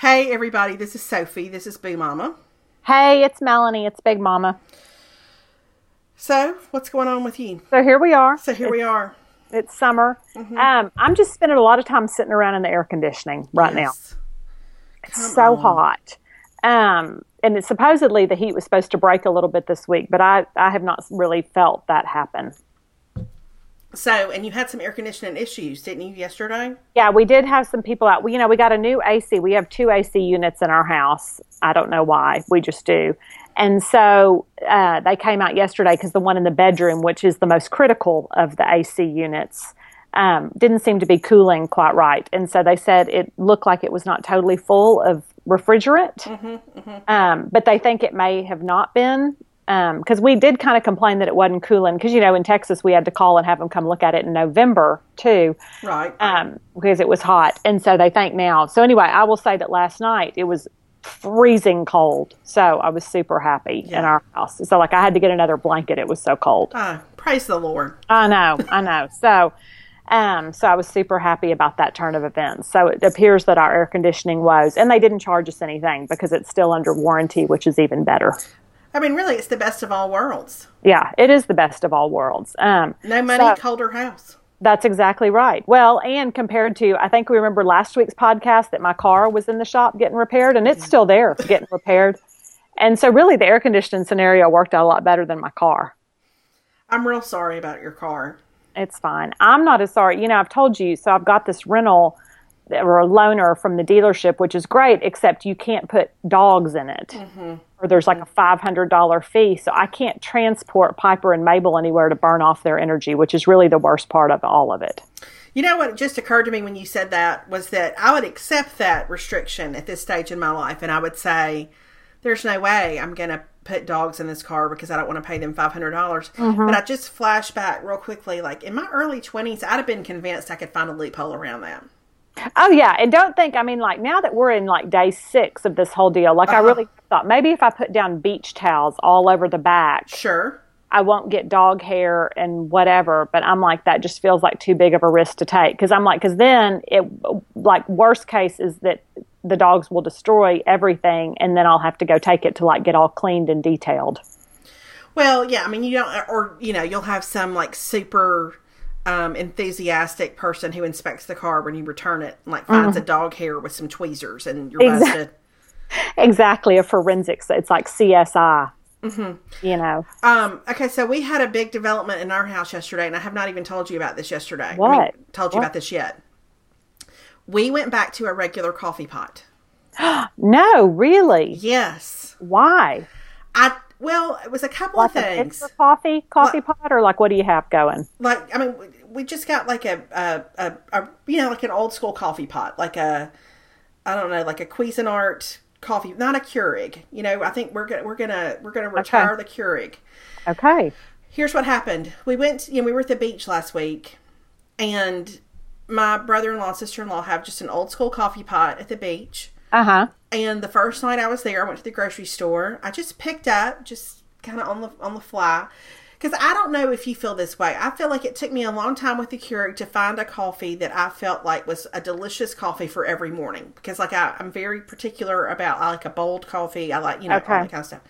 Hey, everybody, this is Sophie. This is Boo Mama. Hey, it's Melanie. It's Big Mama. So, what's going on with you? So here we are. So, here we are. It's summer. Um, I'm just spending a lot of time sitting around in the air conditioning right Yes. now. It's so hot. Um, and it's supposedly the heat was supposed to break a little bit this week, but I, I have not really felt that happen. So, and you had some air conditioning issues, didn't you, yesterday? Yeah, we did have some people out. We, you know, we got a new AC. We have two AC units in our house. I don't know why. We just do. And so uh, they came out yesterday because the one in the bedroom, which is the most critical of the AC units, um, didn't seem to be cooling quite right. And so they said it looked like it was not totally full of refrigerant, Um, but they think it may have not been. Because we did kind of complain that it wasn't cooling. Because, you know, in Texas, we had to call and have them come look at it in November, too Right. um, because it was hot. And so they think now. So anyway, I will say that last night it was freezing cold. So I was super happy in our house. So like I had to get another blanket. It was so cold. Ah, praise the Lord. I know, I know. So, um, so I was super happy about that turn of events. So it appears that our air conditioning was, and they didn't charge us anything because it's still under warranty, which is even better. I mean, really, it's the best of all worlds. Yeah, it is the best of all worlds. Um, No money, So- colder house. That's exactly right. Well, and compared to, I think we remember last week's podcast that my car was in the shop getting repaired, and it's still there getting repaired. And so, really, the air conditioning scenario worked out a lot better than my car. I'm real sorry about your car. It's fine. I'm not as sorry. You know, I've told you, so I've got this rental or a loaner from the dealership, which is great, except you can't put dogs in it. Or there's like a $500 fee. So I can't transport Piper and Mabel anywhere to burn off their energy, which is really the worst part of all of it. You know what just occurred to me when you said that was that I would accept that restriction at this stage in my life, and I would say, "There's no way I'm going to put dogs in this car because I don't want to pay them five hundred dollars. Mm-hmm. But I just flash back real quickly, like in my early twenties, I'd have been convinced I could find a loophole around that. Oh yeah, and don't think. I mean, like now that we're in like day six of this whole deal, like I uh-huh. really thought maybe if I put down beach towels all over the back, Sure. I won't get dog hair and whatever. But I'm like that just feels like too big of a risk to take because I'm like because then it like worst case is that the dogs will destroy everything and then I'll have to go take it to like get all cleaned and detailed. Well, yeah, I mean, you don't, or you know, you'll have some like super um, enthusiastic person who inspects the car when you return it, like finds a dog hair with some tweezers, and you're Exact- busted. Exactly, a forensics. It's like CSI. Mm-hmm. You know Um, okay, so we had a big development in our house yesterday, and I have not even told you about this yesterday. I mean, What? told you What? about this yet? We went back to a regular coffee pot. no, really. Yes, Why? I. Well, it was a couple Like of things. coffee coffee pot or like what do you have going? Like, I mean, we- just got like a, a, a, a, you know, like an old school coffee pot, like a, I don't know, like a Cuisinart coffee, not a Keurig. You know, I think we're gonna we're gonna we're gonna retire the Keurig. Okay. here's what happened. We went, you know, we were at the beach last week, and my brother in law and sister in law have just an old school coffee pot at the beach. Uh huh. And the first night I was there, I went to the grocery store. I just picked up, just kind of on the on the fly, because I don't know if you feel this way. I feel like it took me a long time with the Keurig to find a coffee that I felt like was a delicious coffee for every morning. Because like I, I'm very particular about I like a bold coffee. I like you know all that kind of stuff.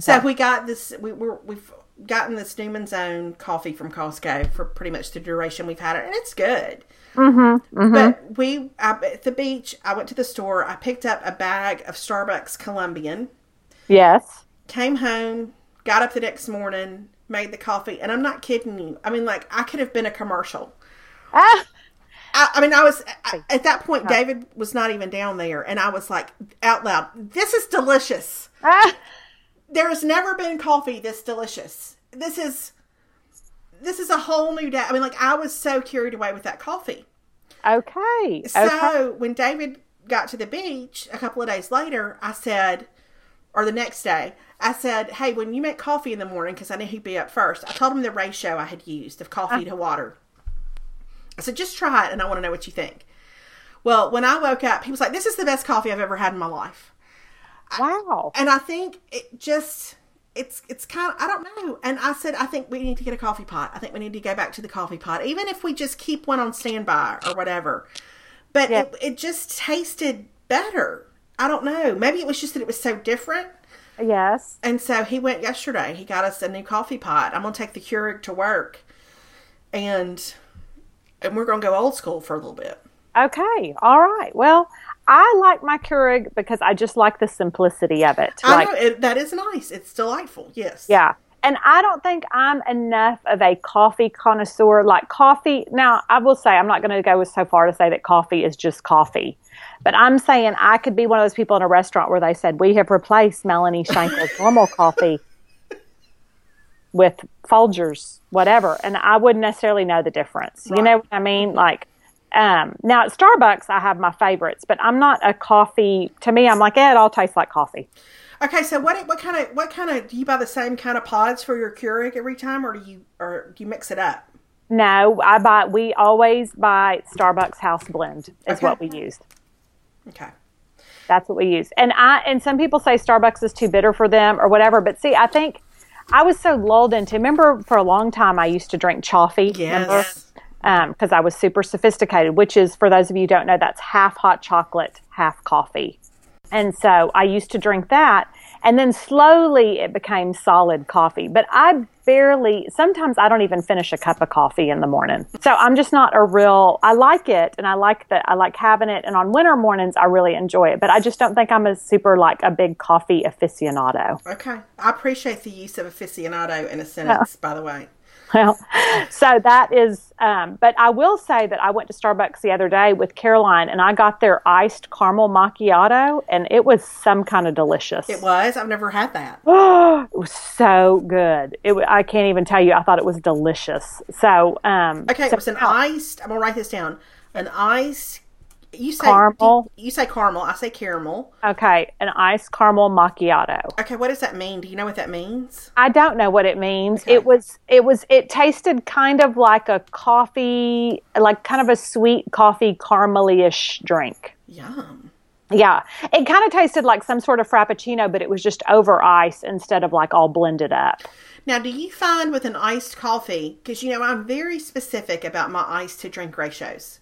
So we got this. We were we've gotten this Newman's Own coffee from Costco for pretty much the duration we've had it, and it's good. Mm-hmm, But we I, at the beach. I went to the store. I picked up a bag of Starbucks Colombian. Yes. Came home. Got up the next morning. made the coffee, and I'm not kidding you. I mean, like I could have been a commercial. Ah, I, I mean, I was I, at that point. David was not even down there, and I was like out loud, "This is delicious." ah. There has never been coffee this delicious. This is this is a whole new day. I mean, like I was so carried away with that coffee. Okay. So okay. when David got to the beach a couple of days later, I said, or the next day, I said, "Hey, when you make coffee in the morning, because I knew he'd be up first, I told him the ratio I had used of coffee to uh-huh. water. I said, just try it, and I want to know what you think. Well, when I woke up, he was like, "This is the best coffee I've ever had in my life." Wow. And I think it just it's it's kind of I don't know. And I said I think we need to get a coffee pot. I think we need to go back to the coffee pot, even if we just keep one on standby or whatever. But Yeah. it, it just tasted better. I don't know. Maybe it was just that it was so different. Yes. And so he went yesterday. He got us a new coffee pot. I'm gonna take the Keurig to work, and and we're gonna go old school for a little bit. Okay. All right. Well, I like my Keurig because I just like the simplicity of it. I Like, know it, that is nice. It's delightful. Yes. yeah. And I don't think I'm enough of a coffee connoisseur. Like coffee, now I will say I'm not going to go so far to say that coffee is just coffee, but I'm saying I could be one of those people in a restaurant where they said we have replaced Melanie Shankle's normal coffee with Folgers, whatever, and I wouldn't necessarily know the difference. You know what I mean? Like, um, now at Starbucks, I have my favorites, but I'm not a coffee. To me, I'm like, eh, it all tastes like coffee. Okay, so what what kind of what kind of do you buy the same kind of pods for your Keurig every time, or do you or do you mix it up? No, I buy. We always buy Starbucks House Blend. Is Okay. what we use. Okay, That's what we use. And I and some people say Starbucks is too bitter for them or whatever. But see, I think I was so lulled into. Remember, for a long time, I used to drink coffee. yes, Um, because I was super sophisticated, which is, for those of you who don't know, that's half hot chocolate, half coffee. And so I used to drink that. And then slowly it became solid coffee. But I barely, sometimes I don't even finish a cup of coffee in the morning. So I'm just not a real, I like it and I like that, I like having it. And on winter mornings, I really enjoy it. But I just don't think I'm a super, like, a big coffee aficionado. okay. I appreciate the use of aficionado in a sentence, by the way. Well, so that is, um, but I will say that I went to Starbucks the other day with Caroline and I got their iced caramel macchiato and it was some kind of delicious. It was. I've never had that. it was so good. It, I can't even tell you. I thought it was delicious. So, um, Okay, so it was an iced. I'm gonna write this down. An iced. You say Caramel. You say caramel. I say caramel. okay, an iced caramel macchiato. Okay, what does that mean? Do you know what that means? I don't know what it means. Okay. It was it was it tasted kind of like a coffee, like kind of a sweet coffee caramely-ish drink. Yum. Yeah, it kind of tasted like some sort of frappuccino, but it was just over ice instead of like all blended up. Now, do you find with an iced coffee, because you know I'm very specific about my ice to drink ratios.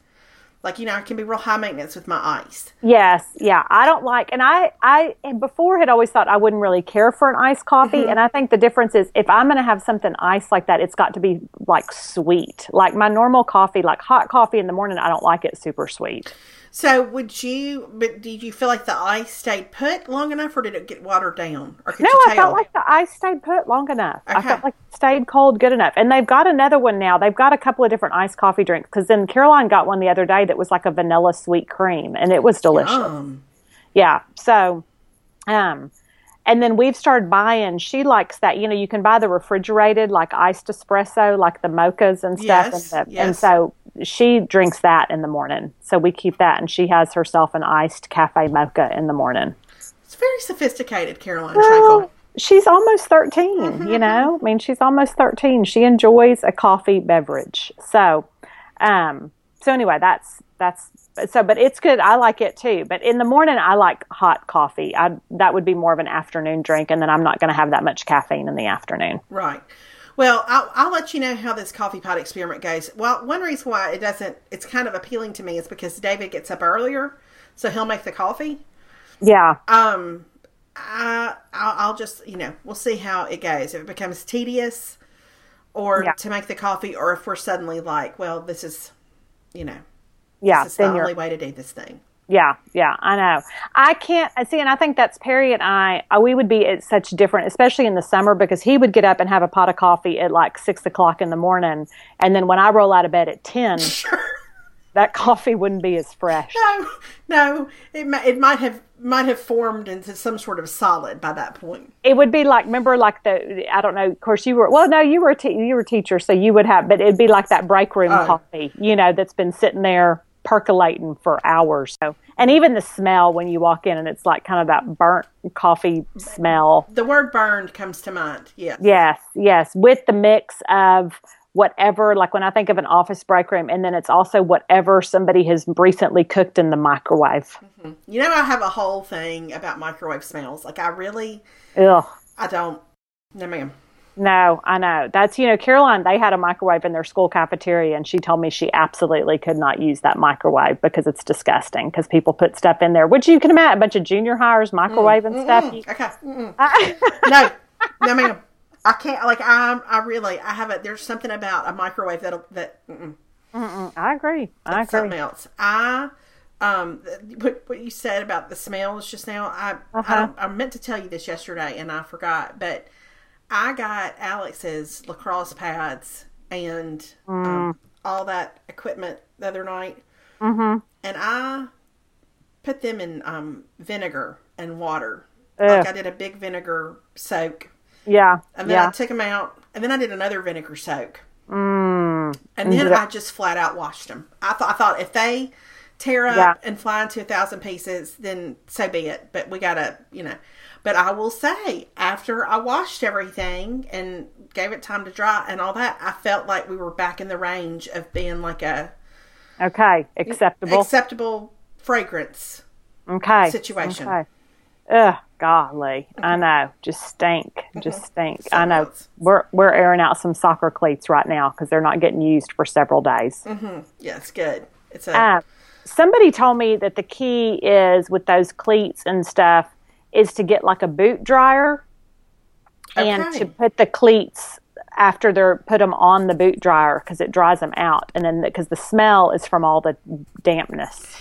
Like you know, I can be real high maintenance with my ice. Yes, yeah, I don't like, and I, I and before had always thought I wouldn't really care for an iced coffee, mm-hmm. and I think the difference is if I'm going to have something iced like that, it's got to be like sweet. Like my normal coffee, like hot coffee in the morning, I don't like it super sweet. So, would you? But did you feel like the ice stayed put long enough, or did it get watered down? Or could No, I felt like the ice stayed put long enough. I felt like it stayed cold good enough. And they've got another one now. They've got a couple of different iced coffee drinks because then Caroline got one the other day that was like a vanilla sweet cream and it was delicious. um, Yeah. So, um, and then we've started buying. She likes that. You know, you can buy the refrigerated, like iced espresso, like the mochas and stuff. Yes, and, the, yes. and so she drinks that in the morning. So we keep that, and she has herself an iced cafe mocha in the morning. it's very sophisticated, Caroline Well, she's almost 13, you know? I mean, she's almost 13. She enjoys a coffee beverage. So, um, so anyway, that's, that's, so, but it's good. I like it too. But in the morning, I like hot coffee. I, that would be more of an afternoon drink. And then I'm not going to have that much caffeine in the afternoon. Right. Well, I'll, I'll let you know how this coffee pot experiment goes. Well, one reason why it doesn't, it's kind of appealing to me is because David gets up earlier, so he'll make the coffee. Yeah. Um, I, I'll, I'll just, you know, we'll see how it goes. If it becomes tedious or Yeah. to make the coffee, or if we're suddenly like, well, this is, you know, Yeah. this is the only way to do this thing. Yeah, yeah, I know. I can't see, and I think that's Perry and I. uh, We would be at such different, especially in the summer, because he would get up and have a pot of coffee at like six o'clock in the morning, and then when I roll out of bed at ten, that coffee wouldn't be as fresh. No, no, it might, it might have might have formed into some sort of solid by that point. It would be like, remember, like the I don't know. Of course, you were well. No, you were a te- you were a teacher, so you would have, but it'd be like that break room Oh. coffee, you know, that's been sitting there percolating for hours. So, and even the smell when you walk in, and it's like kind of that burnt coffee smell. The word burned comes to mind. Yes. Yes, yes, with the mix of whatever, like when I think of an office break room, and then it's also whatever somebody has recently cooked in the microwave. Mm-hmm. You know, I have a whole thing about microwave smells. Like, I really, Ugh. I don't. No, ma'am. No, I know. That's, you know, Caroline, they had a microwave in their school cafeteria, and she told me she absolutely could not use that microwave because it's disgusting because people put stuff in there, which you can imagine a bunch of junior hires microwave and stuff. You- Okay. Mm-mm. no, no, ma'am. I can't. Like, I'm. I really. I have a. There's something about a microwave that'll that. Mm-mm. I agree. I agree. something else. I um what, what you said about the smells just now. I Uh-huh. I, I meant to tell you this yesterday and I forgot, but I got Alex's lacrosse pads and Mm. um, all that equipment the other night, mm-hmm. and I put them in um vinegar and water. Like I did a big vinegar soak, Yeah. and then yeah. I took them out, and then I did another vinegar soak. Mm. And then did I just flat out washed them. I thought I thought if they tear up Yeah. and fly into a thousand pieces, then so be it. But we gotta, you know. But I will say, after I washed everything and gave it time to dry and all that, I felt like we were back in the range of being like a Okay. Acceptable. acceptable fragrance. okay. situation. Okay. Ugh, golly. I know. Just stink. Just stink. I know. else. We're we're airing out some soccer cleats right now because they're not getting used for several days. Yeah, it's good. It's a Uh, somebody told me that the key is with those cleats and stuff is to get like a boot dryer and to put the cleats after they're put them on the boot dryer because it dries them out and then because the smell is from all the dampness.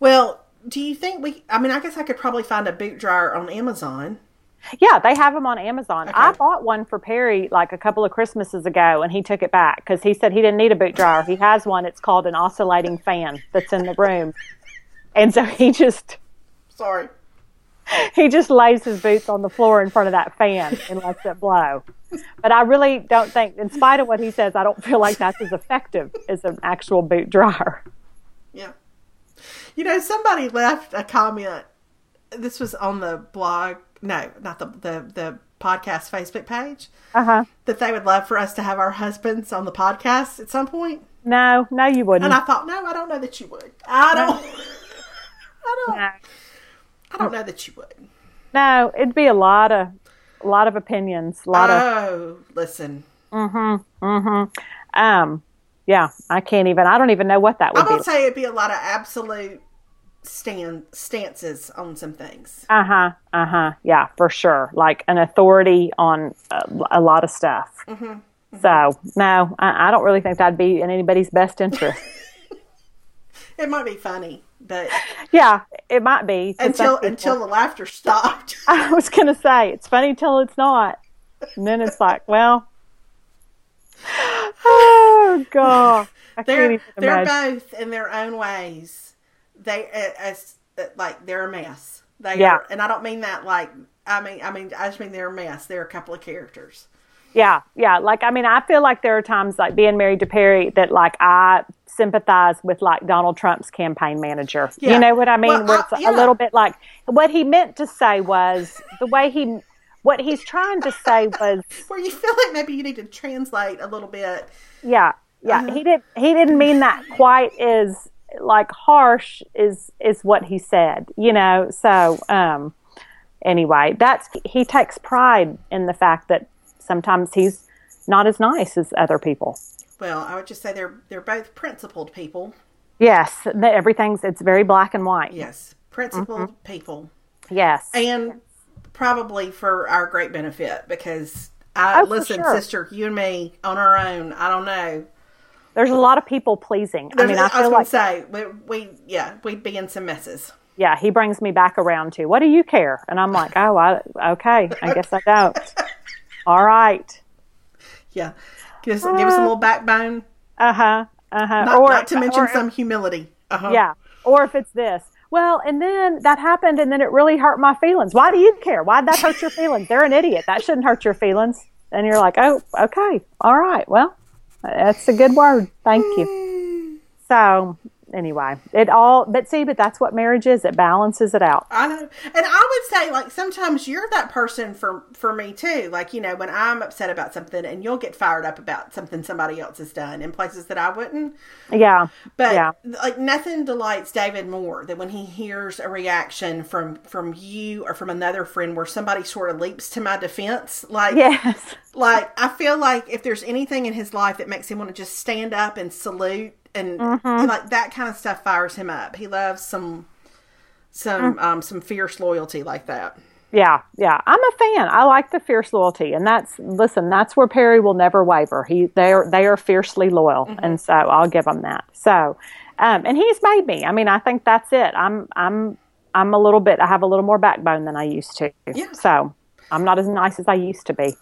well. Do you think we? I mean, I guess I could probably find a boot dryer on Amazon. Yeah, they have them on Amazon. I bought one for Perry like a couple of Christmases ago, and he took it back because he said he didn't need a boot dryer. He has one. It's called an oscillating fan that's in the room, and so he just Sorry. he just lays his boots on the floor in front of that fan and lets it blow. But I really don't think, in spite of what he says, I don't feel like that's as effective as an actual boot dryer. Yeah. You know, somebody left a comment. This was on the blog. No, not the the, the podcast Facebook page. Uh huh. That they would love for us to have our husbands on the podcast at some point. No, no, you wouldn't. And I thought, no, I don't know that you would. I don't. I don't. no. I don't know that you would. no, it'd be a lot of, a lot of opinions, a lot of. Oh, listen. Um, yeah, I can't even. I don't even know what that would I'm be. gonna say it'd be a lot of absolute stand stances on some things. Uh huh. Uh huh. Yeah, for sure. Like an authority on a, a lot of stuff. Mm-hmm. So no, I, I don't really think that'd be in anybody's best interest. It might be funny, but yeah, it might be until until the laughter stopped. I was gonna say it's funny till it's not, and then it's like, well, oh god, I they're they're both in their own ways. They as uh, like they're a mess. They Yeah. are, and I don't mean that like I mean I mean I just mean they're a mess. They're a couple of characters. Yeah, yeah. Like, I mean, I feel like there are times, like being married to Perry, that like I sympathize with like Donald Trump's campaign manager. Yeah. You know what I mean? Well, Where I- it's yeah. a little bit like what he meant to say was the way he, what he's trying to say was, Where you feel like maybe you need to translate a little bit. yeah, yeah. Uh-huh. He did. He didn't mean that quite as like harsh is is what he said. You know. So, um, anyway, that's he takes pride in the fact that sometimes he's not as nice as other people. Well, I would just say they're they're both principled people. Yes, everything's it's very black and white. Yes, principled Mm-hmm. people, Yes. and probably for our great benefit because I Oh, listen, sure. sister, you and me on our own. I don't know. There's a lot of people pleasing. I mean, I was feel gonna like say we, we yeah we'd be in some messes. yeah, he brings me back around to what do you care? And I'm like, oh, I, okay, I guess I don't. All right. Yeah, give us, give us a little backbone. Uh huh. Uh huh. Not, not to mention some humility. Uh-huh. Yeah. Or if it's this, well, and then that happened and then it really hurt my feelings. Why do you care? Why'd that hurt your feelings? They're an idiot. That shouldn't hurt your feelings. And you're like, oh, okay. All right. Well, that's a good word. Thank you. So, anyway, it all, but see, but that's what marriage is. It balances it out. I know, and I would say like sometimes you're that person for for me too. Like you know when I'm upset about something, and you'll get fired up about something somebody else has done in places that I wouldn't. Yeah. But yeah. like nothing delights David more than when he hears a reaction from from you or from another friend where somebody sort of leaps to my defense. Like Yes. like I feel like if there's anything in his life that makes him want to just stand up and salute and Mm-hmm. like that kind of stuff fires him up. He loves some some um some fierce loyalty like that. Yeah, yeah. I'm a fan. I like the fierce loyalty, and that's listen. That's where Perry will never waver. He they are they are fiercely loyal, and so I'll give him that. So, um, and he's made me. I mean, I think that's it. I'm I'm I'm a little bit. I have a little more backbone than I used to. Yeah. So I'm not as nice as I used to be.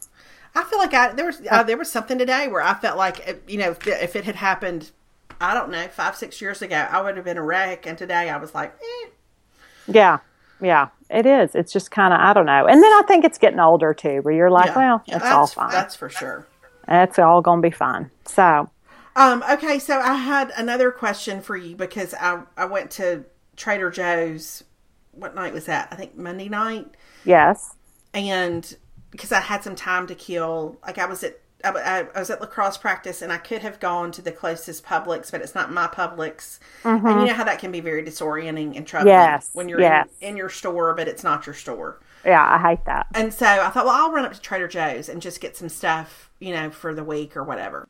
I feel like I there was uh, there was something today where I felt like you know if, if it had happened, I don't know five six years ago, I would have been a wreck, and today I was like, eh. Yeah, yeah. It is. It's just kind of I don't know. And then I think it's getting older too, where you're like, yeah. well, Yeah, it's that's, all fine. That's for sure. It's all gonna be fine. So Um, okay, so I had another question for you because I I went to Trader Joe's. What night was that? I think Monday night, yes, and because I had some time to kill, like I was at I, I- I was at lacrosse practice, and I could have gone to the closest Publix, but it's not my Publix, and you know how that can be very disorienting and troubling Yes, when you're yes. in, in your store, but it's not your store. yeah. I hate that. And so I thought, well, I'll run up to Trader Joe's and just get some stuff, you know, for the week or whatever.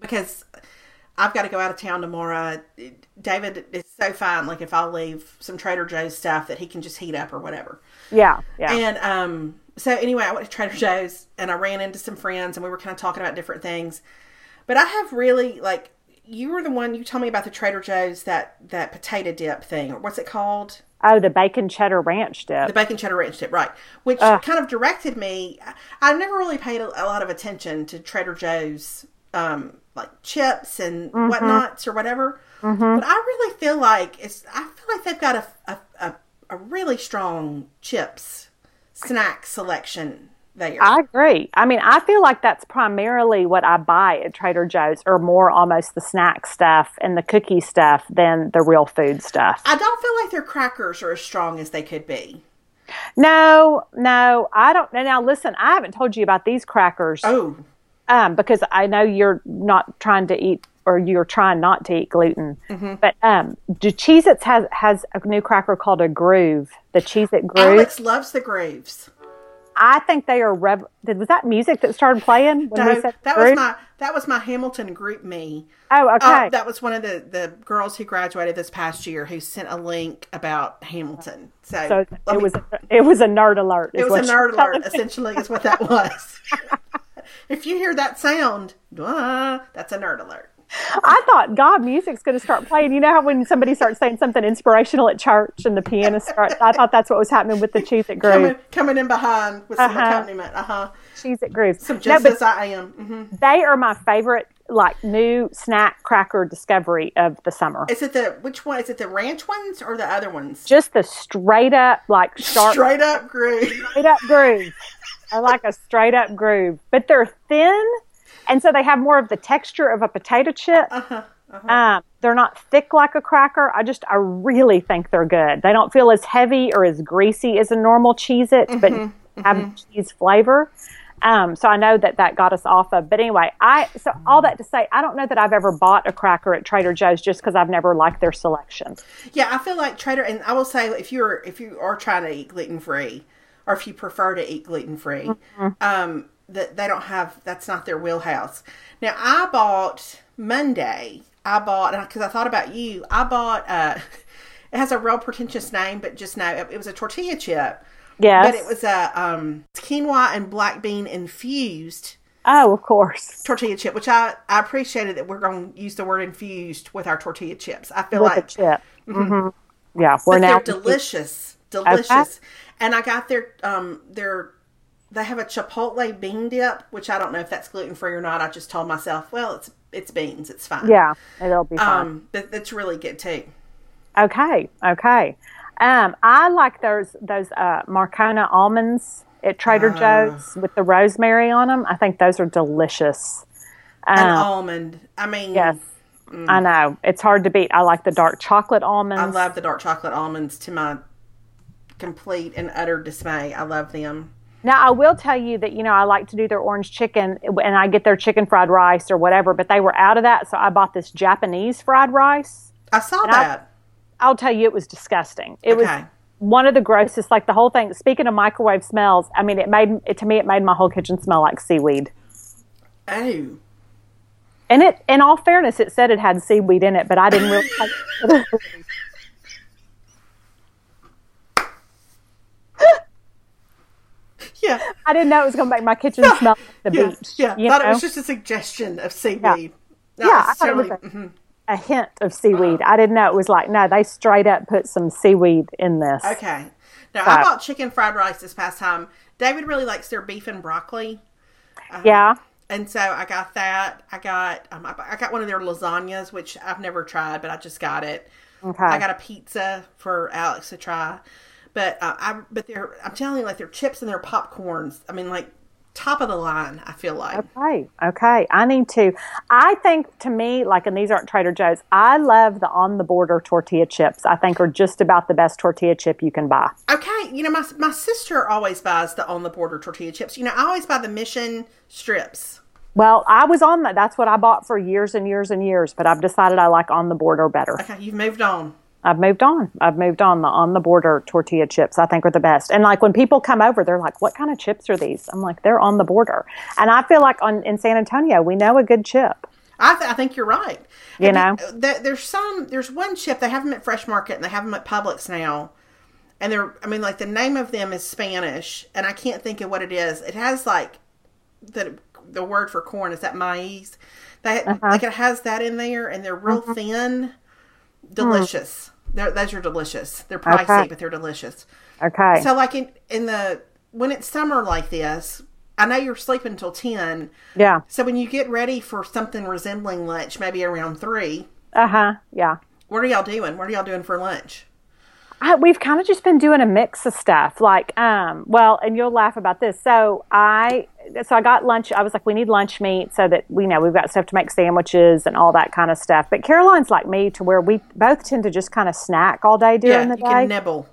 Because I've got to go out of town tomorrow. David is so fine. Like if I'll leave some Trader Joe's stuff that he can just heat up or whatever. Yeah, yeah. And um, so anyway, I went to Trader Joe's and I ran into some friends and we were kind of talking about different things. But I have really like you were the one you told me about the Trader Joe's that that potato dip thing or what's it called? oh, the bacon cheddar ranch dip. The bacon cheddar ranch dip, right? Which kind of directed me. I- never really paid a, a lot of attention to Trader Joe's, um, like chips and whatnots or whatever. But I really feel like it's. I feel like they've got a a, a, a really strong chips snack selection there. I agree. I mean, I feel like that's primarily what I buy at Trader Joe's, or more almost the snack stuff and the cookie stuff than the real food stuff. I don't feel like their crackers are as strong as they could be. No, no, I don't. Now, listen, I haven't told you about these crackers Oh, um, because I know you're not trying to eat or you're trying not to eat gluten. But um, do Cheez Its has, has a new cracker called a Groove, the Cheez It Groove. Alex loves the grooves. I think they are. Rev- Did, was that music that started playing No, that was my that was my Hamilton GroupMe. Oh, okay. Uh, that was one of the, the girls who graduated this past year who sent a link about Hamilton. So, So it me- was it was a nerd alert. It was a nerd alert. Essentially, is what that was. if you hear that sound, uh, that's a nerd alert. I thought God, music's going to start playing. You know how when somebody starts saying something inspirational at church and the pianist starts. I thought that's what was happening with the Cheez It Groove. Coming, coming in behind with some Uh-huh. accompaniment. Uh huh. Cheez It Groove. Some No, just but as I am. hmm they are my favorite, like new snack cracker discovery of the summer. Is it the which one? Is it the ranch ones or the other ones? Just the straight up, like sharp, Straight up groove. straight up groove. I like a straight up groove, but they're thin, and so they have more of the texture of a potato chip. Uh-huh, Um, they're not thick like a cracker. I just, I really think they're good. They don't feel as heavy or as greasy as a normal Cheez It, but Mm-hmm, have cheese flavor. Um, so I know that that got us off of. But anyway, I so all that to say, I don't know that I've ever bought a cracker at Trader Joe's just because I've never liked their selection. Yeah, I feel like Trader, and I will say if you're if you are trying to eat gluten free, or if you prefer to eat gluten free, um, that they don't have that's not their wheelhouse. Now I bought Monday. I bought because I thought about you. I bought. uh It has a real pretentious name, but just know it, it was a tortilla chip. Yes. But it was a um, quinoa and black bean infused Oh, of course. tortilla chip, which I I appreciated that we're going to use the word infused with our tortilla chips. I feel With like chip. hmm Yeah, we're but now they're delicious, delicious. And I got their um their they have a chipotle bean dip, which I don't know if that's gluten free or not. I just told myself, well, it's it's beans, it's fine. Yeah, it'll be fine. Um, but that's really good too. Okay, okay. Um, I like those those uh, Marcona almonds at Trader Ah. Joe's with the rosemary on them. I think those are delicious. An Um, almond. I mean, yes, I know it's hard to beat. I like the dark chocolate almonds. I love the dark chocolate almonds to my complete and utter dismay. I love them. Now I will tell you that you know I like to do their orange chicken and I get their chicken fried rice or whatever, but they were out of that, so I bought this Japanese fried rice. I saw I- that. I'll tell you, it was disgusting. It was one of the grossest. Like the whole thing. Speaking of microwave smells, I mean, it made it to me. It made my whole kitchen smell like seaweed. oh, And it, in all fairness, it said it had seaweed in it, but I didn't really. Like, yeah. I didn't know it was going to make my kitchen smell like the Yeah, beach. yeah. you know? it was just a suggestion of seaweed. Not Yeah, I thought it was necessarily- a, hint of seaweed. I didn't know it was like no. They straight up put some seaweed in this. Okay. Now I bought chicken fried rice this past time. David really likes their beef and broccoli, Yeah. and so I got that. I got um, I I got one of their lasagnas, which I've never tried, but I just got it. Okay. I got a pizza for Alex to try, but uh, I but they're I'm telling you, like their chips and their popcorns. I mean, like top of the line. I feel like. Okay, okay. I need to. I think to me, like, and these aren't Trader Joe's. I love the on the border tortilla chips. I think are just about the best tortilla chip you can buy. Okay, you know my my sister always buys the on the border tortilla chips. You know, I always buy the Mission strips. Well, I was on that. That's what I bought for years and years and years. But I've decided I like on the border better. Okay, you've moved on. I've moved on. I've moved on. The on the border tortilla chips I think are the best. And like when people come over, they're like, "What kind of chips are these?" I'm like, "They're on the border." And I feel like on in San Antonio, we know a good chip. I, th- I think you're right. You And know? th- there's some. There's one chip they have them at Fresh Market and they have them at Publix now, and they're. I mean, like the name of them is Spanish, and I can't think of what it is. It has like the the word for corn is that maize. That Uh-huh. like it has that in there, and they're real thin, delicious. They're, those are delicious. They're pricey, Okay. but they're delicious. Okay. So like in in the when it's summer like this, I know you're sleeping till ten. yeah. So when you get ready for something resembling lunch, maybe around three, Uh huh. Yeah. what are y'all doing? What are y'all doing for lunch? I, we've kind of just been doing a mix of stuff. Like, um, well, and you'll laugh about this. So I, so I got lunch. I was like, we need lunch meat so that we know we've got stuff to make sandwiches and all that kind of stuff. But Caroline's like me to where we both tend to just kind of snack all day during Yeah, the you can nibble.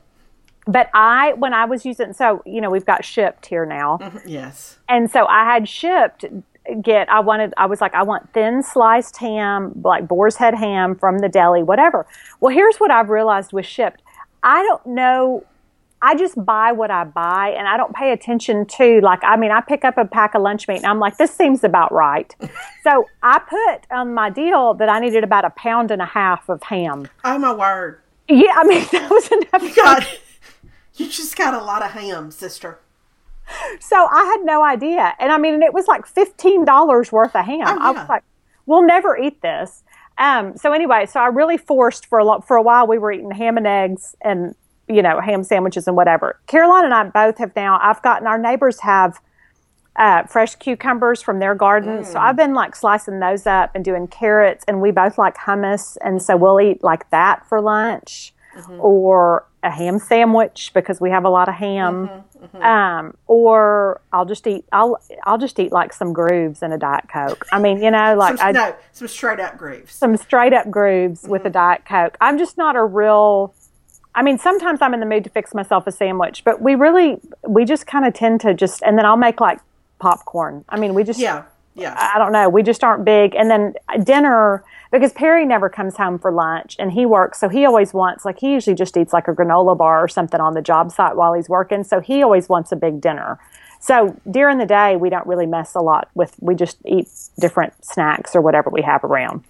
but I, when I was using, so you know, we've got Shipt here now. Mm-hmm, yes. And so I had Shipt get I wanted I was like I want thin sliced ham like boar's head ham from the deli whatever. Well, here's what I've realized with Shipt. I don't know I just buy what I buy and I don't pay attention to like I mean I pick up a pack of lunch meat and I'm like this seems about right. so I put on my deal that I needed about a pound and a half of ham. Oh my word! Yeah, I mean that was enough. God, you just got a lot of ham, sister. So I had no idea. And I mean, and it was like $15 worth of ham. Oh, I was like, we'll never eat this. Um, so anyway, so I really forced for a lot, for a while we were eating ham and eggs and, you know, ham sandwiches and whatever. Caroline and I both have now, I've gotten, our neighbors have uh, fresh cucumbers from their garden. So mm. I've been like slicing those up and doing carrots and we both like hummus. And so we'll eat like that for lunch mm-hmm. or a ham sandwich because we have a lot of ham. Mm-hmm. Mm-hmm. Um, or I'll just eat, I'll, I'll just eat like some grooves and a diet Coke. I mean, you know, like Some, I, no, some straight up grooves. some straight up grooves with a diet coke. I'm just not a real. I mean, sometimes I'm in the mood to fix myself a sandwich, but we really, we just kind of tend to just, and then I'll make like popcorn. I mean, we just, Yeah, yeah. I don't know, we just aren't big. And then uh, dinner, because Perry never comes home for lunch and he works, so he always wants, like, he usually just eats like a granola bar or something on the job site while he's working. So he always wants a big dinner. So during the day, we don't really mess a lot with, we just eat different snacks or whatever we have around.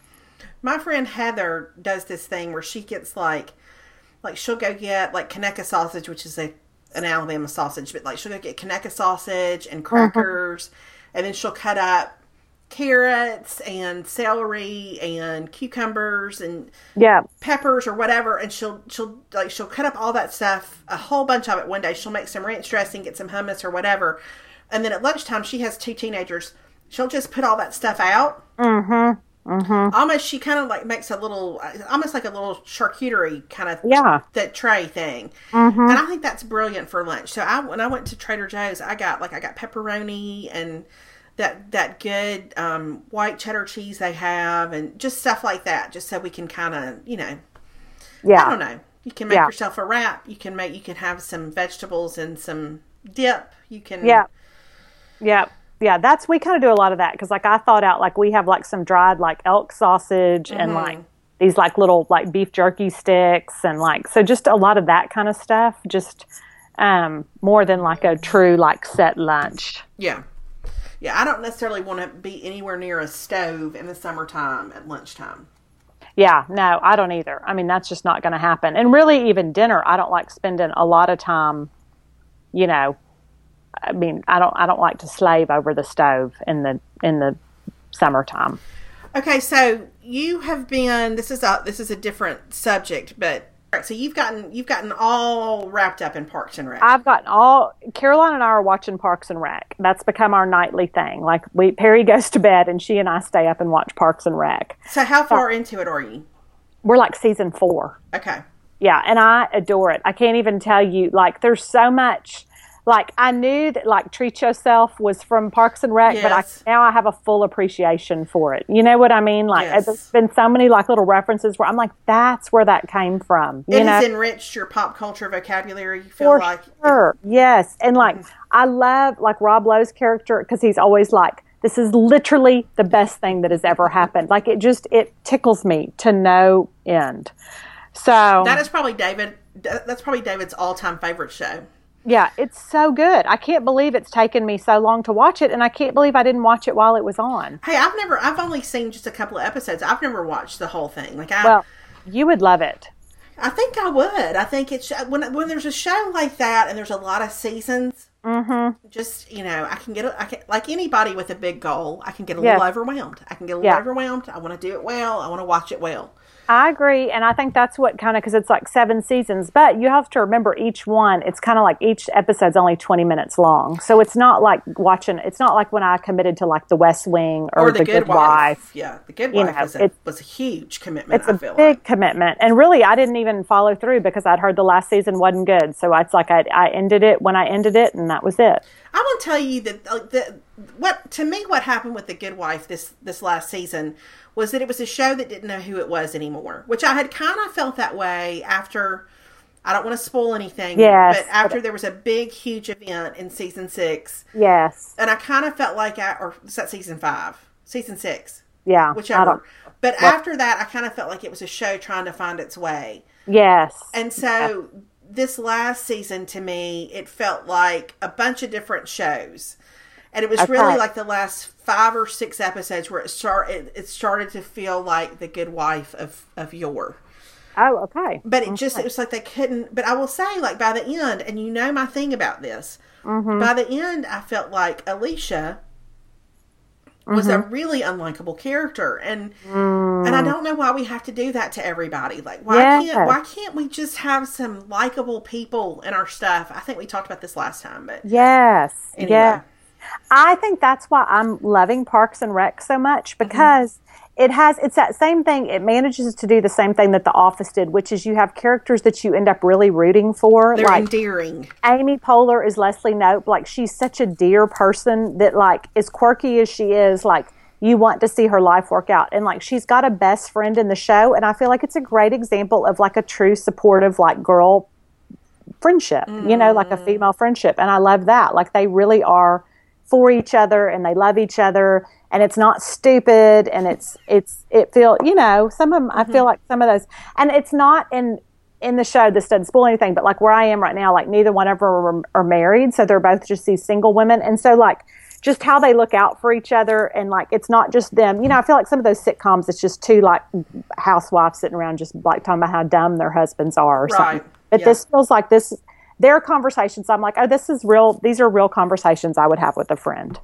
My friend Heather does this thing where she gets like, like she'll go get like Conecuh sausage, which is a an Alabama sausage, but like she'll go get Conecuh sausage and crackers, and then she'll cut up carrots and celery and cucumbers and Yeah. peppers or whatever and she'll she'll like she'll cut up all that stuff a whole bunch of it one day. She'll make some ranch dressing get some hummus or whatever and then at lunchtime she has two teenagers. She'll just put all that stuff out mm-hmm mm-hmm almost she kind of like makes a little almost like a little charcuterie kind of Yeah. that tray thing and i think that's brilliant for lunch so i when i went to trader joe's i got like i got pepperoni and that that good um, white cheddar cheese they have and just stuff like that just so we can kind of you know Yeah. I don't know. You can make Yeah. yourself a wrap. You can make. You can have some vegetables and some dip. You can. Yeah. Yeah. Yeah. That's, we kind of do a lot of that because, like, I thought out, like, we have like some dried, like, elk sausage and like these, like, little, like, beef jerky sticks and like, so just a lot of that kind of stuff. Just, um, more than like a true, like, set lunch. Yeah. Yeah. I don't necessarily want to be anywhere near a stove in the summertime at lunchtime. Yeah, no, I don't either. I mean, that's just not going to happen. And really, even dinner, I don't like spending a lot of time. You know, I mean, I don't, I don't like to slave over the stove in the in the summertime. Okay, so you have been. This is a this is a different subject, but so you've gotten you've gotten all wrapped up in Parks and Rec. I've gotten all. Caroline and I are watching Parks and Rec. That's become our nightly thing. Like we, Perry goes to bed, and she and I stay up and watch Parks and Rec. so how far uh, into it are you? We're like season four. Okay. Yeah, and I adore it. I can't even tell you. Like, there's so much. Like, I knew that like Treat Yourself was from Parks and Rec, but I, now I have a full appreciation for it. You know what I mean? Like, uh, Yes. there's been so many like little references where I'm like, that's where that came from. You It know, has enriched your pop culture vocabulary. You feel for like sure. Yes, and like mm-hmm. I love like Rob Lowe's character because he's always like, this is literally the best thing that has ever happened. Like, it just it tickles me to no end. So that is probably David. That's probably David's all-time favorite show. Yeah, it's so good. I can't believe it's taken me so long to watch it, and I can't believe I didn't watch it while it was on. Hey, I've never. I've only seen just a couple of episodes. I've never watched the whole thing. Like I, Well, you would love it. I think I would. I think it's when when there's a show like that and there's a lot of seasons. Mm-hmm. Just you know, I can get. a- I can like anybody with a big goal. I can get a Yes. little overwhelmed. I can get a little Yeah. overwhelmed. I want to do it well. I want to watch it well. I agree, and I think that's what kind of because it's like seven seasons, but you have to remember each one. It's kind of like each episode's only twenty minutes long, so it's not like watching. It's not like when I committed to like The West Wing or, Or the, Good, wife. Yeah, the Good You Wife know, was, a, it's- was a huge commitment. It's I a big like. commitment, and really, I didn't even follow through because I'd heard the last season wasn't good. So it's like I, I ended it when I ended it, and that was it. I will tell you that like, the what to me what happened with the Good Wife this this last season was that it was a show that didn't know who it was anymore, which I had kind of felt that way after. I don't want to spoil anything, Yes. but after there was a big, huge event in season six, Yes, and I kind of felt like I, or was that season five, season six, yeah, I don't- whichever. But after that, I kind of felt like it was a show trying to find its way. Yes. And so this last season to me, it felt like a bunch of different shows. And it was Okay. really like the last five or six episodes where it start it, it started to feel like the good wife of of yore. oh, okay. But it just it was like they couldn't but I will say like by the end, and you know my thing about this, Mm-hmm. by the end I felt like Alicia was a Mm-hmm. really unlikable character and Mm. and I don't know why we have to do that to everybody. Like why can't why can't we just have some likable people in our stuff? I think we talked about this last time, but Yes. Anyway. Yeah. I think that's why I'm loving Parks and Rec so much Mm-hmm. because it has it's that same thing. It manages to do the same thing that The Office did, which is you have characters that you end up really rooting for. they're like endearing. Amy Poehler is Leslie Knope. Like she's such a dear person that like as quirky as she is, like you want to see her life work out. And like she's got a best friend in the show, and I feel like it's a great example of like a true supportive like girl friendship, you know, like a female friendship. And I love that. Like they really are for each other and they love each other. And it's not stupid and it's it's it feel you know some of them i feel mm-hmm. like some of those and it's not in in the show this doesn't spoil anything but like where i am right now like neither one of them are, are married so they're both just these single women. And so like just how they look out for each other and like it's not just them. You know i feel like some of those sitcoms it's just two like housewives sitting around just like talking about how dumb their husbands are or Right. something. But Yeah. this feels like this their conversations i'm like oh this is real these are real conversations i would have with a friend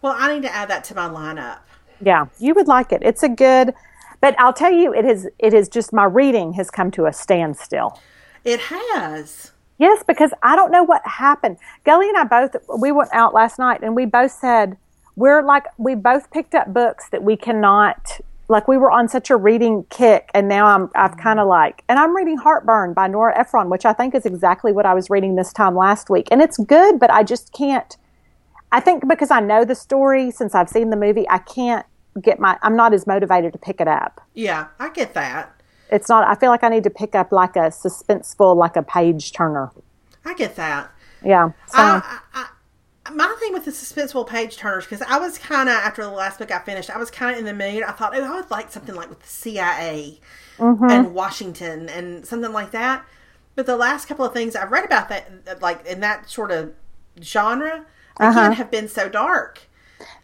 Well, I need to add that to my lineup. Yeah, you would like it. It's a good, but I'll tell you, it is. It is just my reading has come to a standstill. It has. Yes, because I don't know what happened. Gully and I both we went out last night and we both said we're like we both picked up books that we cannot like we were on such a reading kick and now I'm I've mm-hmm. kind of like and I'm reading Heartburn by Nora Ephron, which I think is exactly what I was reading this time last week. And it's good, but I just can't I think because I know the story since I've seen the movie, I can't get my I'm not as motivated to pick it up. Yeah, I get that. It's not I feel like I need to pick up like a suspenseful like a page turner. I get that. Yeah. So I, I, I, my thing with the suspenseful page turners, because I was kind of, after the last book I finished, I was kind of in the mood. I thought, oh, I would like something like with the CIA mm-hmm. and Washington and something like that. But the last couple of things I've read about that, like in that sort of genre, again, uh-huh. have been so dark.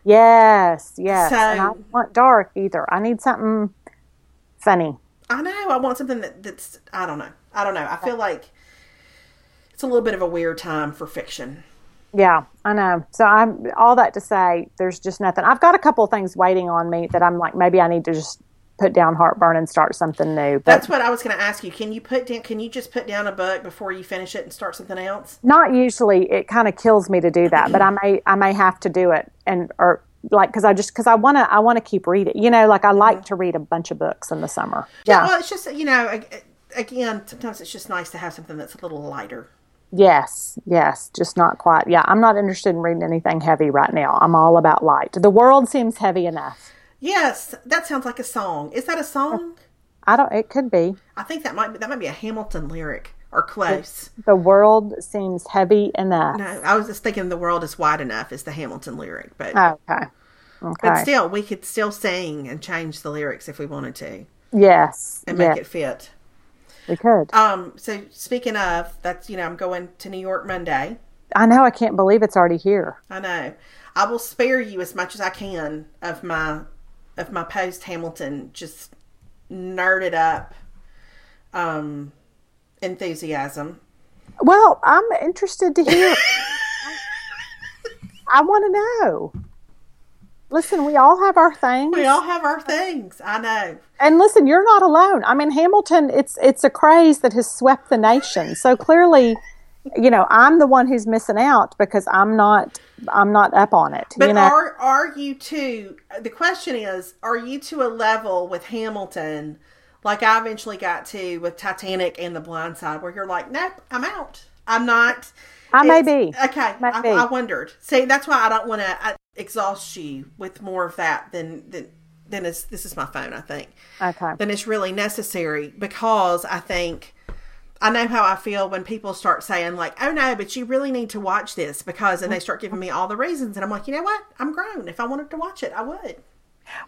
Yes, yes. So- and I don't want dark either. I need something funny. I know. I want something that, that's, I don't know. I don't know. I feel like it's a little bit of a weird time for fiction. Yeah, I know. So I'm all that to say there's just nothing. I've got a couple of things waiting on me that I'm like maybe I need to just put down heartburn and start something new. But That's what I was going to ask you. Can you put down, can you just put down a book before you finish it and start something else? not usually it kind of kills me to do that, but I may I may have to do it and or like cuz I just cuz I want to I want to keep reading. You know, like I like to read a bunch of books in the summer. Yeah. Well, it's just, you know, again, sometimes it's just nice to have something that's a little lighter. Yes, yes, just not quite. Yeah, I'm not interested in reading anything heavy right now. I'm all about light. The world seems heavy enough. Yes, that sounds like a song. Is that a song? I don't. It could be. I think that might be, that might be a Hamilton lyric or close. The world seems heavy enough. No, I was just thinking the world is wide enough is the Hamilton lyric, but oh, Okay. Okay. but still, we could still sing and change the lyrics if we wanted to yes. and make yes, it fit. We could. Um, so speaking of, that's you know, I'm going to New York Monday. I know. I can't believe it's already here. I know. I will spare you as much as I can of my of my post Hamilton just nerded up um enthusiasm. Well, I'm interested to hear. I want to know. Listen, we all have our things. We all have our things. I know. And listen, you're not alone. I mean, Hamilton, it's it's a craze that has swept the nation. So clearly, you know, I'm the one who's missing out because I'm not I'm not up on it. But you know, are are you to the question is, are you to a level with Hamilton like I eventually got to with Titanic and The Blind Side where you're like, Nope, I'm out. I'm not I may be. Okay, May I, be. I wondered. See, that's why I don't want to exhaust you with more of that than than than is this is my phone. I think Okay. Then it's really necessary because I think I know how I feel when people start saying like, "Oh no, but you really need to watch this," because and they start giving me all the reasons, and I'm like, you know what? I'm grown. If I wanted to watch it, I would.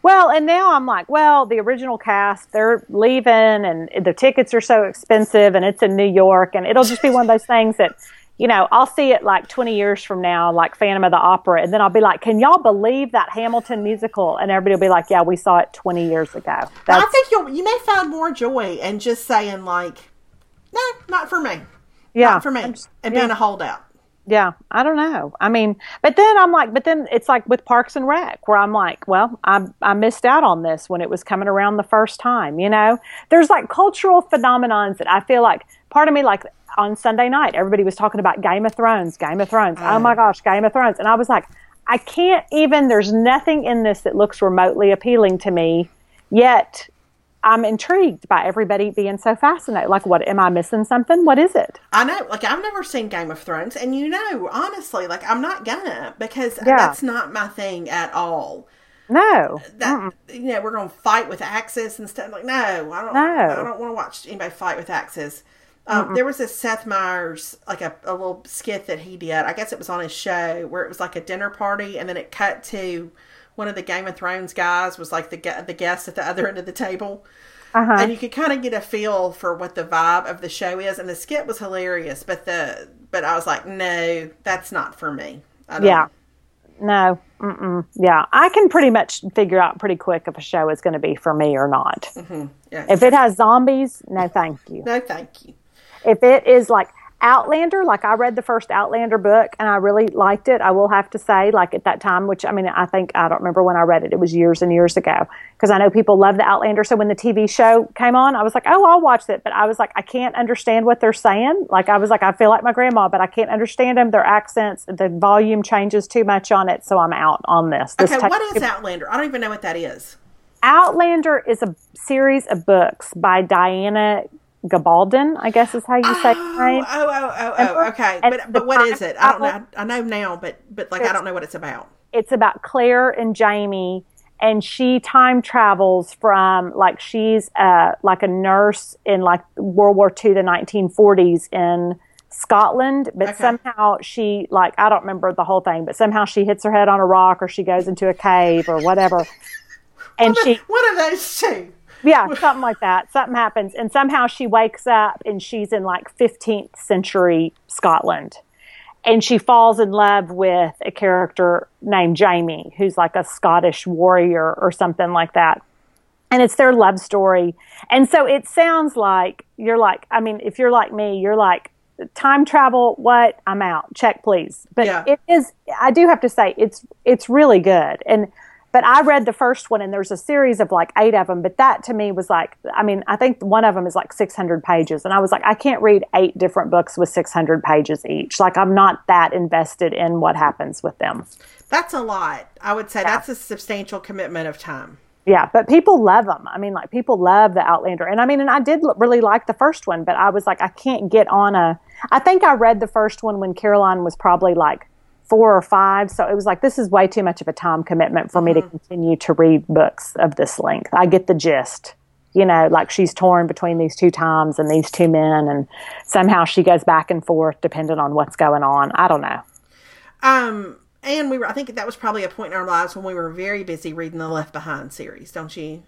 Well, and now I'm like, well, the original cast, they're leaving and the tickets are so expensive and it's in New York and it'll just be one of those things that, you know, I'll see it like 20 years from now, like Phantom of the Opera. And then I'll be like, can y'all believe that Hamilton musical? And everybody will be like, yeah, we saw it 20 years ago. I think you'll you may find more joy in just saying like, no, not for me, yeah, not for me, just- and yeah. being a holdout. Yeah, I don't know. I mean, but then I'm like, but then it's like with Parks and Rec, where I'm like, well, I I missed out on this when it was coming around the first time. You know, there's like cultural phenomenons that I feel like part of me, like on Sunday night, everybody was talking about Game of Thrones, Game of Thrones. Oh my mm. gosh, Game of Thrones, and I was like, I can't even. There's nothing in this that looks remotely appealing to me, yet. I'm intrigued by everybody being so fascinated. Like, what am I missing something? What is it? I know, like I've never seen Game of Thrones, and you know, honestly, like I'm not gonna because Yeah. that's not my thing at all. No, That you know, we're gonna fight with axes and stuff. Like, no, I don't. No. I don't want to watch anybody fight with axes. Um, there was a Seth Meyers, like a, a little skit that he did. I guess it was on his show where it was like a dinner party, and then it cut to one of the Game of Thrones guys was like the the guest at the other end of the table. Uh-huh. and you could kind of get a feel for what the vibe of the show is. And the skit was hilarious, but the but I was like, no, that's not for me. I don't- Yeah. No. Mm-mm. Yeah. I can pretty much figure out pretty quick if a show is going to be for me or not. yeah. If it has zombies, no, thank you. no, thank you. If it is like Outlander, like I read the first Outlander book and I really liked it. I will have to say, like at that time, which I mean, I think I don't remember when I read it. It was years and years ago because I know people love the Outlander. So when the TV show came on, I was like, oh, I'll watch it. But I was like, I can't understand what they're saying. Like I was like, I feel like my grandma, but I can't understand them. Their accents, the volume changes too much on it. So I'm out on this. this okay, what is Outlander? I don't even know what that is. Outlander is a series of books by Diana Gabaldon, I guess is how you say oh, it. Oh, oh, oh, oh, okay. But but what is it? I don't know. I know now, but but like I don't know what it's about. It's about Claire and Jamie, and she time travels from like she's uh like a nurse in like World War II, the 1940s in Scotland, but okay. somehow she like I don't remember the whole thing, but somehow she hits her head on a rock or she goes into a cave or whatever. And one she of, one of those two yeah, something like that. Something happens, and somehow she wakes up and she's in like 15th century Scotland. And she falls in love with a character named Jamie, who's like a Scottish warrior or something like that. And it's their love story. And so it sounds like you're like, I mean, if you're like me, you're like, time travel, what? I'm out. Check, please. But yeah. it is, I do have to say, it's, it's really good. And, but I read the first one and there's a series of like eight of them. But that to me was like, I mean, I think one of them is like 600 pages. And I was like, I can't read eight different books with 600 pages each. Like, I'm not that invested in what happens with them. That's a lot. I would say yeah. that's a substantial commitment of time. Yeah, but people love them. I mean, like people love the Outlander, and I mean, and I did really like the first one, but I was like, I can't get on a. I think I read the first one when Caroline was probably like four or five. So it was like, this is way too much of a time commitment for mm-hmm. me to mm-hmm. continue to read books of this length. I get the gist. You know, like she's torn between these two times and these two men, and somehow she goes back and forth depending on what's going on. I don't know. Um, and we were, I think that was probably a point in our lives when we were very busy reading the Left Behind series, don't you?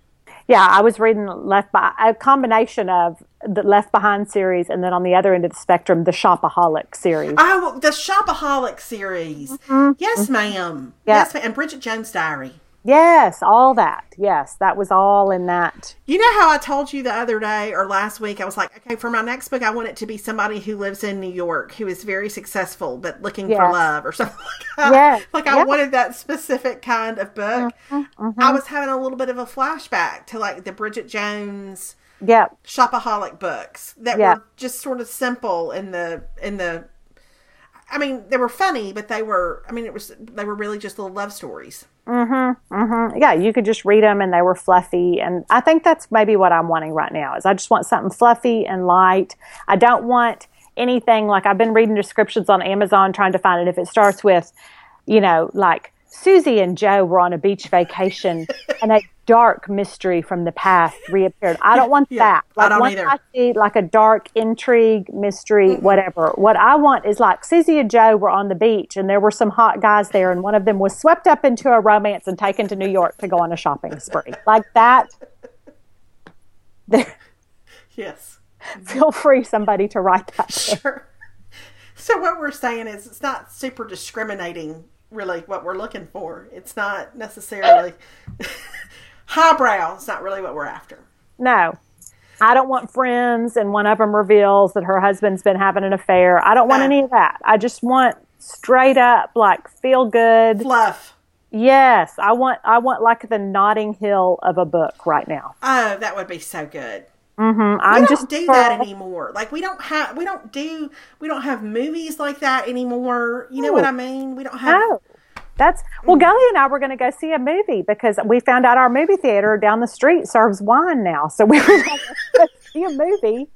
Yeah, I was reading Left by a combination of the Left Behind series, and then on the other end of the spectrum, the Shopaholic series. Oh, the Shopaholic series. Mm-hmm. Yes, mm-hmm. ma'am. Yes, ma'am. And Bridget Jones' Diary. Yes, all that. Yes, that was all in that. You know how I told you the other day or last week, I was like, okay, for my next book, I want it to be somebody who lives in New York who is very successful but looking yes. for love or something like that. Yes. like I yes. wanted that specific kind of book. Mm-hmm, mm-hmm. I was having a little bit of a flashback to like the Bridget Jones yep. shopaholic books that yep. were just sort of simple in the in the I mean, they were funny, but they were I mean, it was they were really just little love stories. Mm-hmm. Mm-hmm. Yeah, you could just read them and they were fluffy. And I think that's maybe what I'm wanting right now is I just want something fluffy and light. I don't want anything like I've been reading descriptions on Amazon trying to find it. If it starts with, you know, like Susie and Joe were on a beach vacation and a dark mystery from the past reappeared. I don't want yeah, that. Like I don't once either. I see like a dark intrigue, mystery, mm-hmm. whatever. What I want is like Susie and Joe were on the beach and there were some hot guys there and one of them was swept up into a romance and taken to New York to go on a shopping spree. Like that. There. Yes. Feel free somebody to write that. Sure. So what we're saying is it's not super discriminating really what we're looking for. It's not necessarily highbrow. It's not really what we're after. No. I don't want friends and one of them reveals that her husband's been having an affair. I don't want no. any of that. I just want straight up like feel good fluff. Yes, I want I want like the Notting Hill of a book right now. Oh, that would be so good. Mm-hmm. I'm we don't just do that anymore. Like we don't have we don't do we don't have movies like that anymore. You know what I mean? We don't have. No. That's well. Mm. Gully and I were going to go see a movie because we found out our movie theater down the street serves wine now. So we were going to see a movie.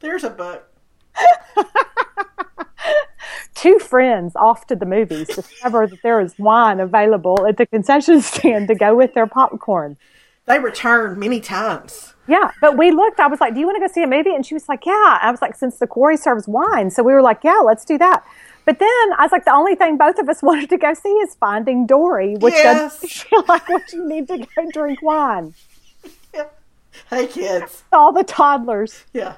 There's a book. Two friends off to the movies discover that there is wine available at the concession stand to go with their popcorn. They returned many times. Yeah, but we looked. I was like, "Do you want to go see a movie?" And she was like, "Yeah." I was like, "Since the quarry serves wine, so we were like, yeah, let's do that." But then I was like, the only thing both of us wanted to go see is Finding Dory, which yes. doesn't feel like what you need to go drink wine. Yeah. Hey, kids. All the toddlers. Yeah.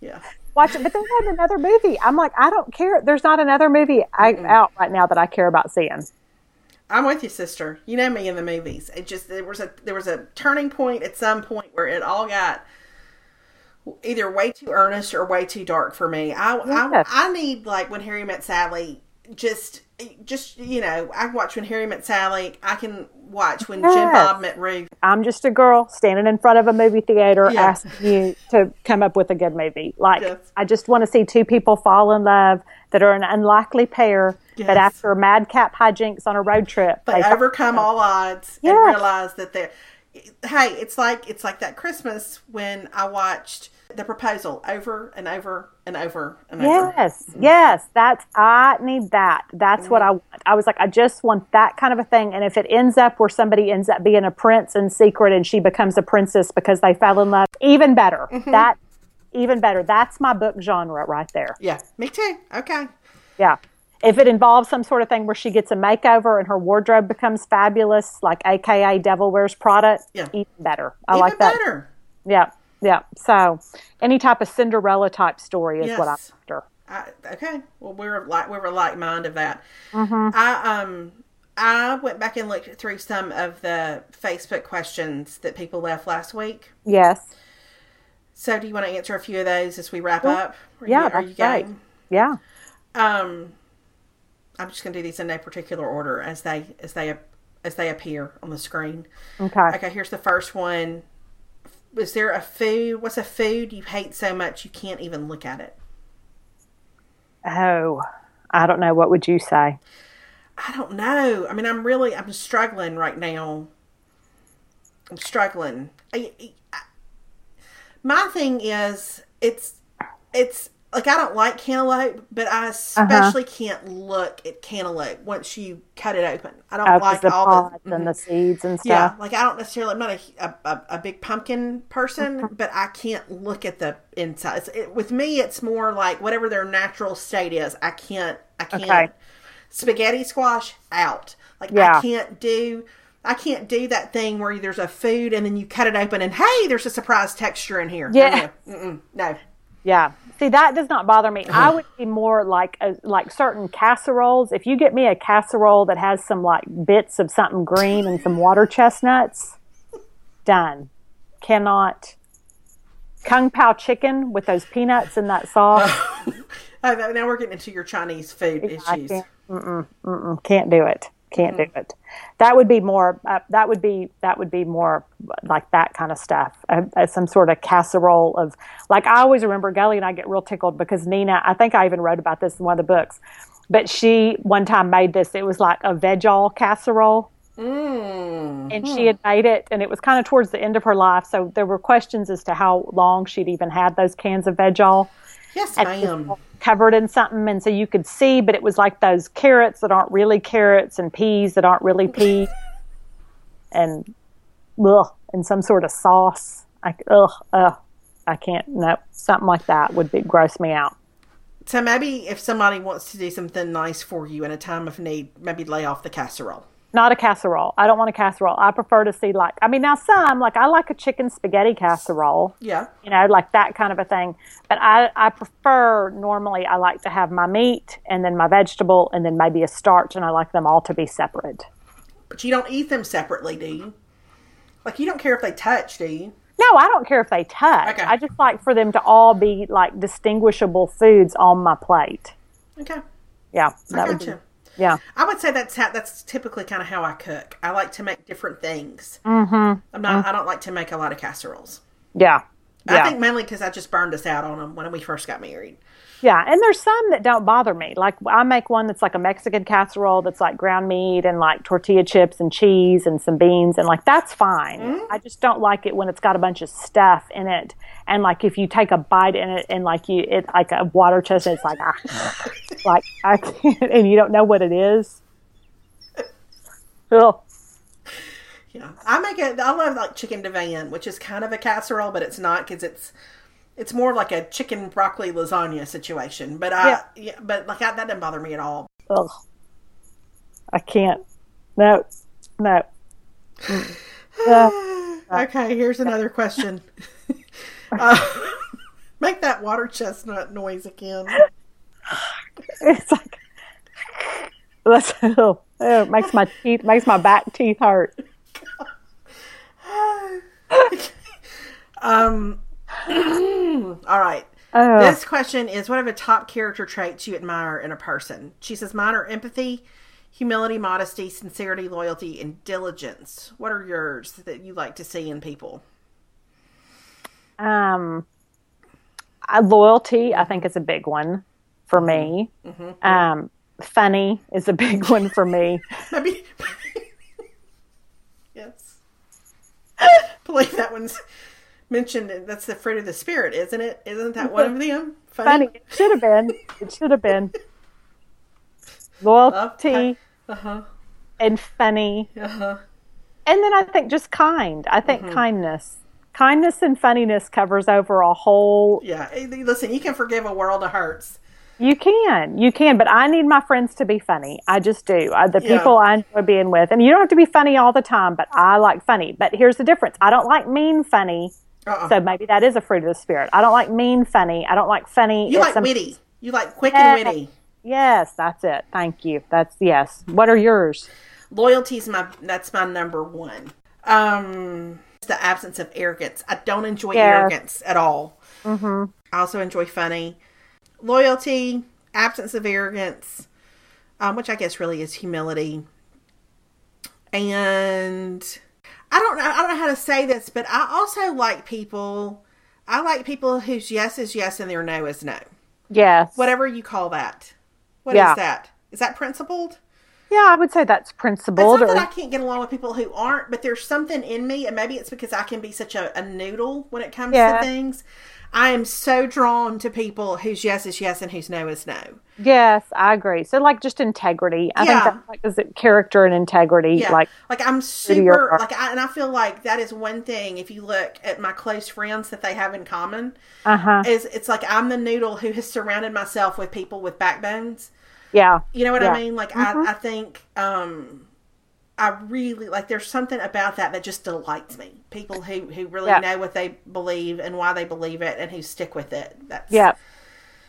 Yeah. Watch it. But they had another movie. I'm like, I don't care. There's not another movie I, out right now that I care about seeing. I'm with you, sister. You know me in the movies. It just there was a there was a turning point at some point where it all got either way too earnest or way too dark for me. I Yes. I, I need like when Harry met Sally. Just just you know, I watch when Harry met Sally. I can watch when Jim Bob met Ruth. I'm just a girl standing in front of a movie theater Yeah. asking you to come up with a good movie. Like, Yes. I just want to see two people fall in love that are an unlikely pair, Yes. but after madcap hijinks on a road trip, They they overcome all odds and realize that they're. Hey, it's like it's like that Christmas when I watched the proposal over and over and over and over. Yes, mm-hmm. yes, that's I need that. That's what mm-hmm. I want. I was like, I just want that kind of a thing. And if it ends up where somebody ends up being a prince in secret and she becomes a princess because they fell in love, even better. Mm-hmm. That even better. That's my book genre right there. Yeah, me too. Okay. Yeah. If it involves some sort of thing where she gets a makeover and her wardrobe becomes fabulous, like AKA Devil Wears Prada, Yeah. even better. I Even like that. better. Yeah. Yeah. So any type of Cinderella type story is what I'm after. I, okay. Well, we're like we're a like mind of that. Mm-hmm. I um I went back and looked through some of the Facebook questions that people left last week. Yes. So, do you want to answer a few of those as we wrap up? Are Yeah, you, are you game? Yeah. Um, I'm just going to do these in no particular order as they as they as they appear on the screen. Okay. Okay, here's the first one. Is there a food? What's a food you hate so much you can't even look at it? Oh, I don't know. What would you say? I don't know. I mean, I'm really I'm struggling right now. I'm struggling. I, I, my thing is it's it's like I don't like cantaloupe, but I especially can't look at cantaloupe once you cut it open. I don't Oh, like the all the and the seeds and yeah, like I don't necessarily. I'm not a a, a, big pumpkin person, Mm-hmm. but I can't look at the inside. It, with me, it's more like whatever their natural state is. I can't. I can't. Okay. Spaghetti squash out. Like Yeah. I can't do. I can't do that thing where there's a food and then you cut it open and hey, there's a surprise texture in here. Yeah. No, no. Yeah. See, that does not bother me. Uh-huh. I would be more like a, like certain casseroles. If you get me a casserole that has some like bits of something green and some water chestnuts, done. Cannot. Kung Pao chicken with those peanuts and that sauce. Oh, now we're getting into your Chinese food issues. can't, mm-mm, mm-mm, can't do it. Can't do it. That would be more. Uh, that would be. That would be more like that kind of stuff. Uh, uh, some sort of casserole of like. I always remember Gully and I get real tickled because Nina. I think I even wrote about this in one of the books. But she one time made this. It was like a veg-all casserole Mm. and she had made it and it was kind of towards the end of her life so there were questions as to how long she'd even had those cans of veg-all Yes, and it was ma'am. Covered in something and so you could see but it was like those carrots that aren't really carrots and peas that aren't really peas. And ugh, and some sort of sauce. I, ugh, ugh, I can't no something like that would be gross me out. So maybe if somebody wants to do something nice for you in a time of need, maybe lay off the casserole. Not a casserole I don't want a casserole I prefer to see like I mean now some like I like a chicken spaghetti casserole Yeah. you know, like that kind of a thing. But I, I prefer normally I like to have my meat and then my vegetable and then maybe a starch, and I like them all to be separate. But you don't eat them separately, do you? Like you don't care if they touch, do you? No, I don't care if they touch. Okay. I just like for them to all be like distinguishable foods on my plate. Okay. Yeah, I that would be. Yeah, I would say that's how, that's typically kind of how I cook. I like to make different things. Mm-hmm. I'm not. I don't like to make a lot of casseroles. yeah, yeah. I think mainly because I just burned us out on them when we first got married. Yeah, and there's some that don't bother me. Like I make one that's like a Mexican casserole that's like ground meat and like tortilla chips and cheese and some beans and like that's fine. I just don't like it when it's got a bunch of stuff in it and like if you take a bite in it and like you it like a water chestnut it's like ah, like I can't and you don't know what it is. Ugh. Yeah, I make it. I love like chicken divan, which is kind of a casserole, but it's not because it's it's more like a chicken broccoli lasagna situation. But I, Yeah. yeah, but like I, that doesn't bother me at all. Ugh. I can't. No. No. Okay, here's another question. uh, make that water chestnut noise again. It's like that's oh, it makes my teeth makes my back teeth hurt. Um, All right. Oh. This question is what are the top character traits you admire in a person? She says mine are empathy, humility, modesty, sincerity, loyalty, and diligence. What are yours that you like to see in people? Um, uh, loyalty, I think, is a big one for me. Um, funny is a big one for me. Maybe. yes. believe that one's mentioned. That's the fruit of the spirit, isn't it? Isn't that one of them? Funny, it should have been. It should have been. Loyalty Uh huh. and funny. Uh huh. And then I think just kind. I think Mm-hmm. kindness. Kindness and funniness covers over a whole. Yeah. Listen, you can forgive a world of hurts. You can, you can, but I need my friends to be funny. I just do. I, the Yeah. people I enjoy being with, and you don't have to be funny all the time, but I like funny. But here's the difference: I don't like mean funny. Uh-uh. So maybe that is a fruit of the spirit. I don't like mean funny. I don't like funny. You like witty. You like quick Yeah. and witty. Yes, that's it. Thank you. That's yes. What are yours? Loyalty's my that's my number one. Um, it's the absence of arrogance. I don't enjoy Yeah. arrogance at all. Mm-hmm. I also enjoy funny. Loyalty, absence of arrogance, um, which I guess really is humility. And I don't know. I don't know how to say this, but I also like people. I like people whose yes is yes and their no is no. Yes. Whatever you call that. What is Yeah. that? Is that principled? Yeah, I would say that's It's principled. not that I can't get along with people who aren't, but there's something in me, and maybe it's because I can be such a, a noodle when it comes Yeah. to things. I am so drawn to people whose yes is yes and whose no is no. yes, I agree. So like just integrity. I Yeah. think that's like is it character and integrity. Yeah, Like like I'm super like, I, and I feel like that is one thing. If you look at my close friends that they have in common, uh huh. is it's like I'm the noodle who has surrounded myself with people with backbones. Yeah. You know what Yeah. I mean? Like I, I think um I really like there's something about that that just delights me. People who who really Yeah. know what they believe and why they believe it and who stick with it. That's Yeah.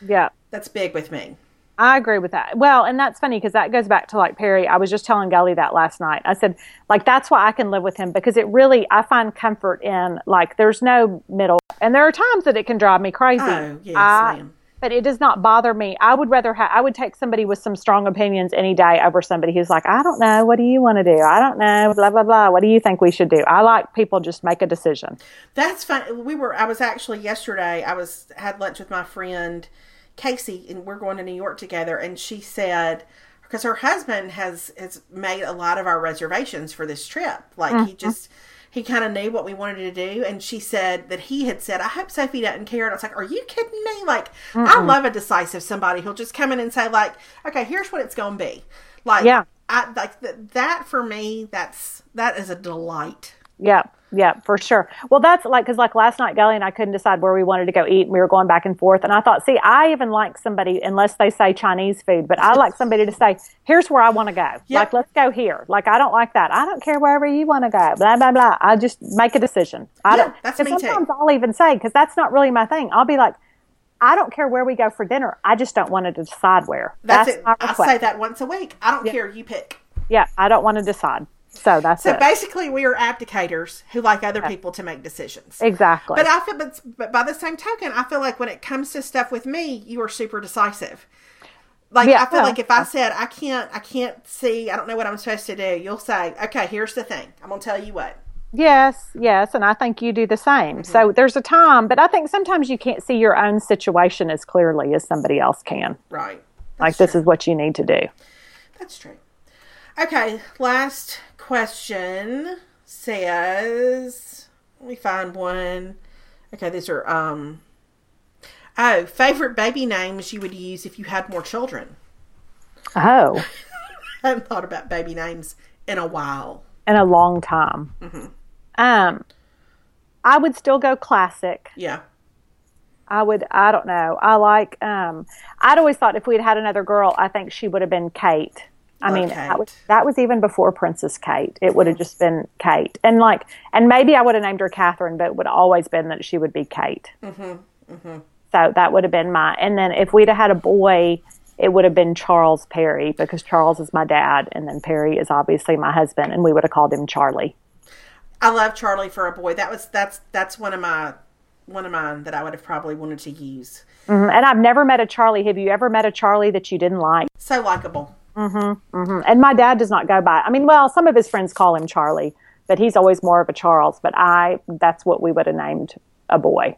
Yeah. that's big with me. I agree with that. Well, and that's funny because that goes back to like Perry. I was just telling Gully that last night. I said, like, that's why I can live with him because it really, I find comfort in like, there's no middle. And there are times that it can drive me crazy. Oh, yes, I- ma'am. But it does not bother me. I would rather have, I would take somebody with some strong opinions any day over somebody who's like, I don't know. What do you want to do? I don't know. Blah, blah, blah. What do you think we should do? I like people just make a decision. That's fun. We were I was actually yesterday I was had lunch with my friend Casey and we're going to New York together and she said because her husband has has made a lot of our reservations for this trip. Like he mm-hmm. just he kind of knew what we wanted to do and she said that he had said I hope Sophie doesn't care. And I was like are you kidding me? Like I love a decisive somebody who'll just come in and say like okay here's what it's going to be. Like Yeah. I like th- that for me that's that is a delight. Yeah, yeah, for sure. Well, that's like because like last night, Gully and I couldn't decide where we wanted to go eat, and we were going back and forth. And I thought, see, I even like somebody unless they say Chinese food, but I like somebody to say, "Here's where I want to go." Like, let's go here. Like, I don't like that. I don't care wherever you want to go. Blah blah blah. I just make a decision. I Yeah, don't. that's me too. sometimes I'll even say because that's not really my thing. I'll be like. I don't care where we go for dinner. I just don't want to decide where. That's, That's, it. I say that once a week. I don't care. You pick. Yeah, I don't want to decide. So that's So it. basically, we are abdicators who like other people to make decisions. exactly. But I feel, but, but by the same token, I feel like when it comes to stuff with me, you are super decisive. Like Yeah, I feel well, like if I said I can't, I can't see, I don't know what I'm supposed to do. You'll say, okay, here's the thing. I'm gonna tell you what. Yes, yes, and I think you do the same. Mm-hmm. So there's a time, but I think sometimes you can't see your own situation as clearly as somebody else can. Right. Like this is what you need to do. That's true. Okay, last question says let me find one. Okay, these are um oh, favorite baby names you would use if you had more children. Oh, I haven't thought about baby names in a while. in a long time. Mm-hmm. Um, I would still go classic. Yeah. I would. I don't know. I like. Um, I'd always thought if we'd had another girl, I think she would have been Kate. I mean, that was, that was even before Princess Kate. It would have just been Kate, and like, and maybe I would have named her Catherine, but it would have always been that she would be Kate. Mm-hmm. Mm-hmm. So that would have been my. And then if we'd have had a boy, it would have been Charles Perry because Charles is my dad, and then Perry is obviously my husband, and we would have called him Charlie. I love Charlie for a boy. That was that's that's one of my one of mine that I would have probably wanted to use. hmm And I've never met a Charlie. Have you ever met a Charlie that you didn't like? So likable. Mhm. mm-hmm. And my dad does not go by. I mean, well, some of his friends call him Charlie, but he's always more of a Charles. But I, that's what we would have named a boy.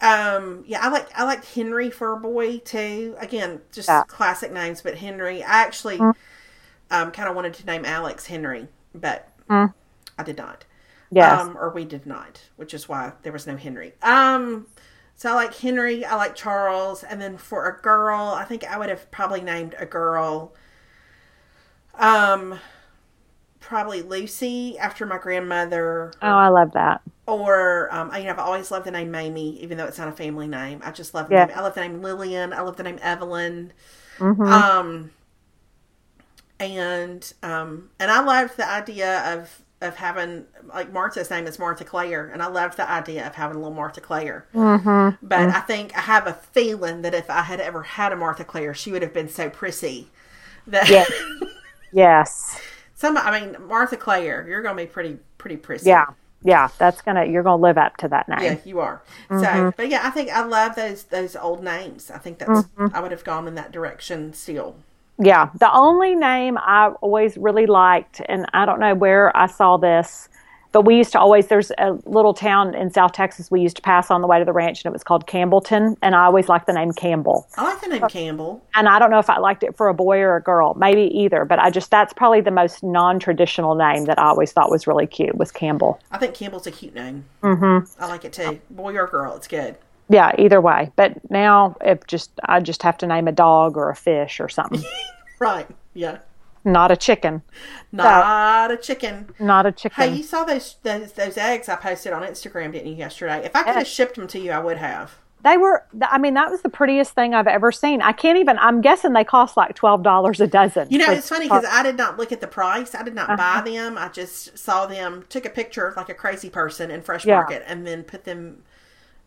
Um, yeah, I like I like Henry for a boy too. Again, just Yeah. classic names, but Henry. I actually um, kind of wanted to name Alex Henry, but I did not. Yes. Um, or we did not, which is why there was no Henry. Um, so I like Henry, I like Charles, and then for a girl, I think I would have probably named a girl, um, probably Lucy after my grandmother, oh, I love that. or um, I, you know, I've always loved the name Mamie, even though it's not a family name. I just love the Yeah. name. I love the name Lillian. I love the name Evelyn. Mm-hmm. Um, and um, and I loved the idea of of having like Martha's name is Martha Claire, and I loved the idea of having a little Martha Claire. Mm-hmm. But I think I have a feeling that if I had ever had a Martha Claire, she would have been so prissy that Yeah. Yes. some. I mean, Martha Claire, you're going to be pretty pretty prissy. Yeah. Yeah. That's gonna. You're gonna live up to that name. Yeah, you are. Mm-hmm. So, but yeah, I think I love those those old names. I think that's I would have gone in that direction still. Yeah, the only name I always really liked, and I don't know where I saw this, but we used to always, there's a little town in South Texas we used to pass on the way to the ranch, and it was called Campbellton, and I always liked the name Campbell. I like the name Campbell. And I don't know if I liked it for a boy or a girl, maybe either, but I just, that's probably the most non traditional name that I always thought was really cute was Campbell. I think Campbell's a cute name. Mm-hmm. I like it too. Boy or girl, it's good. Yeah, either way. But now, if just, I just have to name a dog or a fish or something, Right. Yeah. not a chicken, Not a chicken. not a chicken. Hey, you saw those, those those eggs I posted on Instagram, didn't you, yesterday? If I could have shipped them to you, I would have. They were, I mean, that was the prettiest thing I've ever seen. I can't even, I'm guessing they cost like $12 a dozen. You know, it's funny because I did not look at the price. I did not buy Uh-huh. them. I just saw them, took a picture like a crazy person in Fresh Yeah. Market, and then put them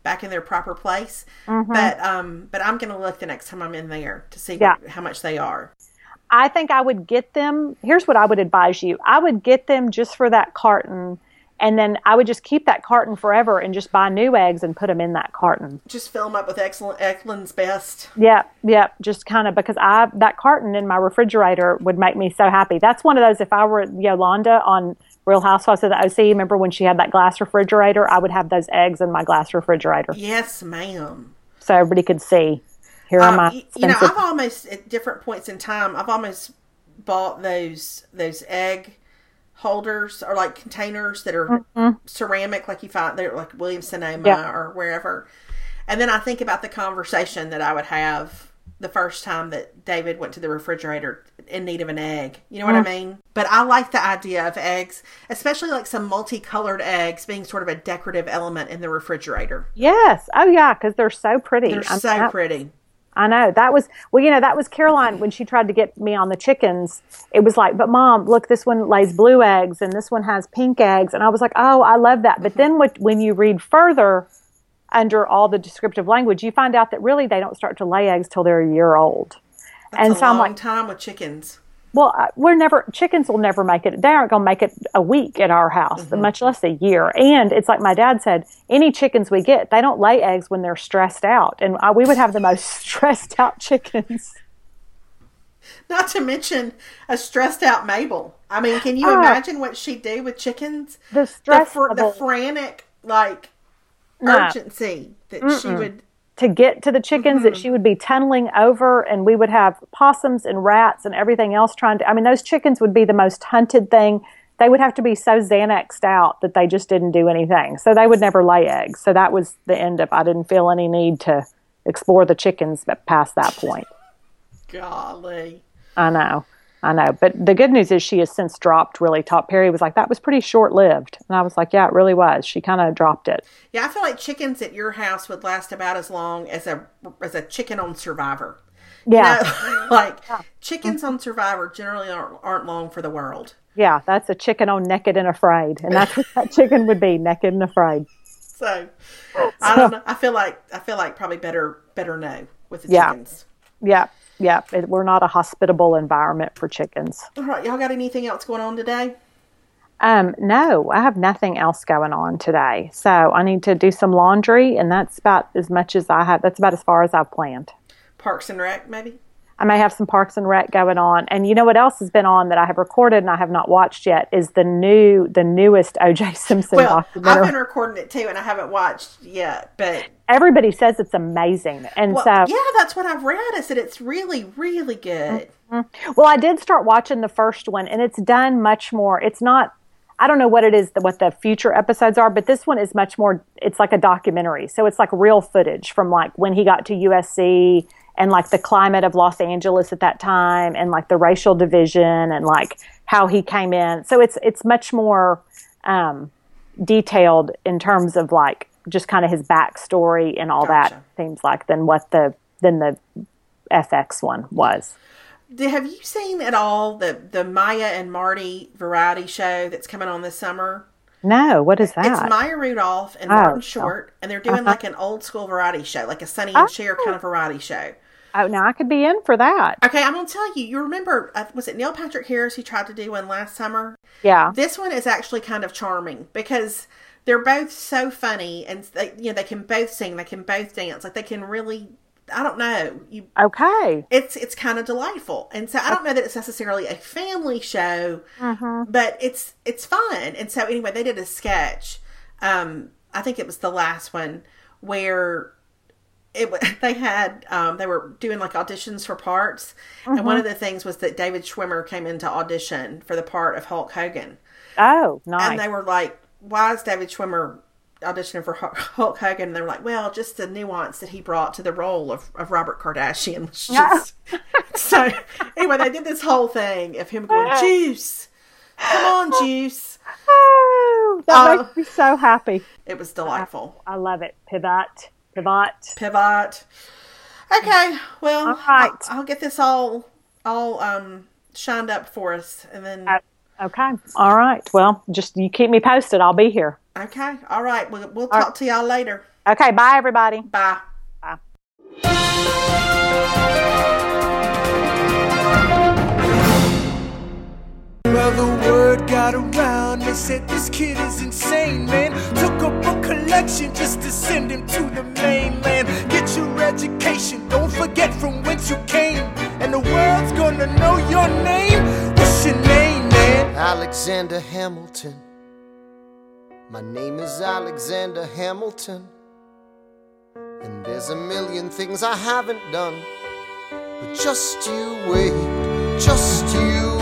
back in their proper place. Mm-hmm. But um, but I'm gonna look the next time I'm in there to see Yeah. how much they are. I think I would get them. Here's what I would advise you I would get them just for that carton. And then I would just keep that carton forever and just buy new eggs and put them in that carton. Just fill them up with excellent Eggland's best. Yeah, yeah, just kind of because I that carton in my refrigerator would make me so happy. That's one of those. If I were Yolanda on Real Housewives of the OC, remember when she had that glass refrigerator? I would have those eggs in my glass refrigerator Yes, ma'am. so everybody could see. Here are Um, my y- you know, I've almost at different points in time, I've almost bought those those egg holders or like containers that are ceramic, like you find they're like Williams Sonoma Yeah. or wherever. And then I think about the conversation that I would have the first time that David went to the refrigerator in need of an egg. You know what I mm. mean? But I like the idea of eggs, especially like some multicolored eggs being sort of a decorative element in the refrigerator. Yes. Oh, yeah, because they're so pretty. They're I'm- so I- pretty. I know that was well, you know, that was Caroline when she tried to get me on the chickens. It was like, but mom, look, this one lays blue eggs and this one has pink eggs, and I was like, oh, I love that. But mm-hmm. then what, when you read further under all the descriptive language, you find out that really they don't start to lay eggs till they're a year old. And It's a so I'm like, time with chickens. well, uh, we're never chickens will never make it. They aren't going to make it a week at our house, much less a year. And it's like my dad said, any chickens we get, they don't lay eggs when they're stressed out, and uh, we would have the most stressed out chickens. Not to mention a stressed out Mabel. I mean, can you Oh. imagine what she'd do with chickens? The The, stress fr- the frantic, like, No. urgency that she would. To get to the chickens Mm-hmm. that she would be tunneling over and we would have possums and rats and everything else trying to I mean those chickens would be the most hunted thing. They would have to be so Xanaxed out that they just didn't do anything. So they would never lay eggs. So that was the end of I didn't feel any need to explore the chickens past that point. Golly. I know. I know. But the good news is she has since dropped really top. Perry was like, that was pretty short lived. And I was like, yeah, it really was. She kind of dropped it. Yeah, I feel like chickens at your house would last about as long as a as a chicken on Survivor. Yeah. No, like chickens on Survivor generally aren't, aren't long for the world. Yeah. That's a chicken on naked and afraid. And that's what that chicken would be naked and afraid. So I don't know. I feel like I feel like probably better better no with the Yeah. chickens. Yeah, yeah. It, we're not a hospitable environment for chickens. All right, y'all got anything else going on today? Um, no, I have nothing else going on today. So I need to do some laundry, and that's about as much as I have. That's about as far as I've planned. Parks and Rec, maybe. I may have some Parks and Rec going on, and you know what else has been on that I have recorded and I have not watched yet is the new, the newest O.J. Simpson Well, documentary. I've been recording it too, and I haven't watched yet. But Everybody says it's amazing, and well, so yeah, that's what I've read. Is that it's really, really good. Well, I did start watching the first one, and it's done much more. It's not. I don't know what it is, what the future episodes are, but this one is much more. It's like a documentary, so it's like real footage from like when he got to USC and like the climate of Los Angeles at that time, and like the racial division and like how he came in. So it's it's much more um, detailed in terms of like just kind of his backstory and all Gotcha. that. Seems like than what the than the FX one was. Have you seen at all the the Maya and Marty variety show that's coming on this summer? No, what is that? It's Maya Rudolph and Oh, Martin oh. Short, and they're doing Uh-huh. like an old school variety show, like a Sonny and Cher kind of variety show. Oh, now I could be in for that. Okay, I'm gonna tell you. You remember? uh, Was it Neil Patrick Harris who tried to do one last summer? Yeah. This one is actually kind of charming because they're both so funny, and they, you know they can both sing, they can both dance, like they can really. I don't know. You Okay. it's it's kind of delightful and so i don't know that it's necessarily a family show but it's it's fun and so anyway they did a sketch um i think it was the last one where it they had um they were doing like auditions for parts and one of the things was that david schwimmer came in to audition for the part of hulk hogan Oh, nice! and they were like why is david schwimmer auditioning for hulk hogan and they were like well just the nuance that he brought to the role of, of robert kardashian just so anyway they did this whole thing of him going juice come on juice oh, that Uh, makes me so happy. it was delightful I love it. Pivot. Pivot. pivot okay well All right. I'll, I'll get this all all um shined up for us and then Okay. All right. Well, just you keep me posted. I'll be here. okay all right we'll, we'll talk to y'all later Okay. Bye, everybody. bye Bye. Well, the word got around. They said this kid is insane, man. Took up a collection just to send him to the mainland. Get your education, don't forget from whence you came. And the world's gonna know your name. Alexander Hamilton. My name is Alexander Hamilton. And there's a million things I haven't done. But just you wait, just you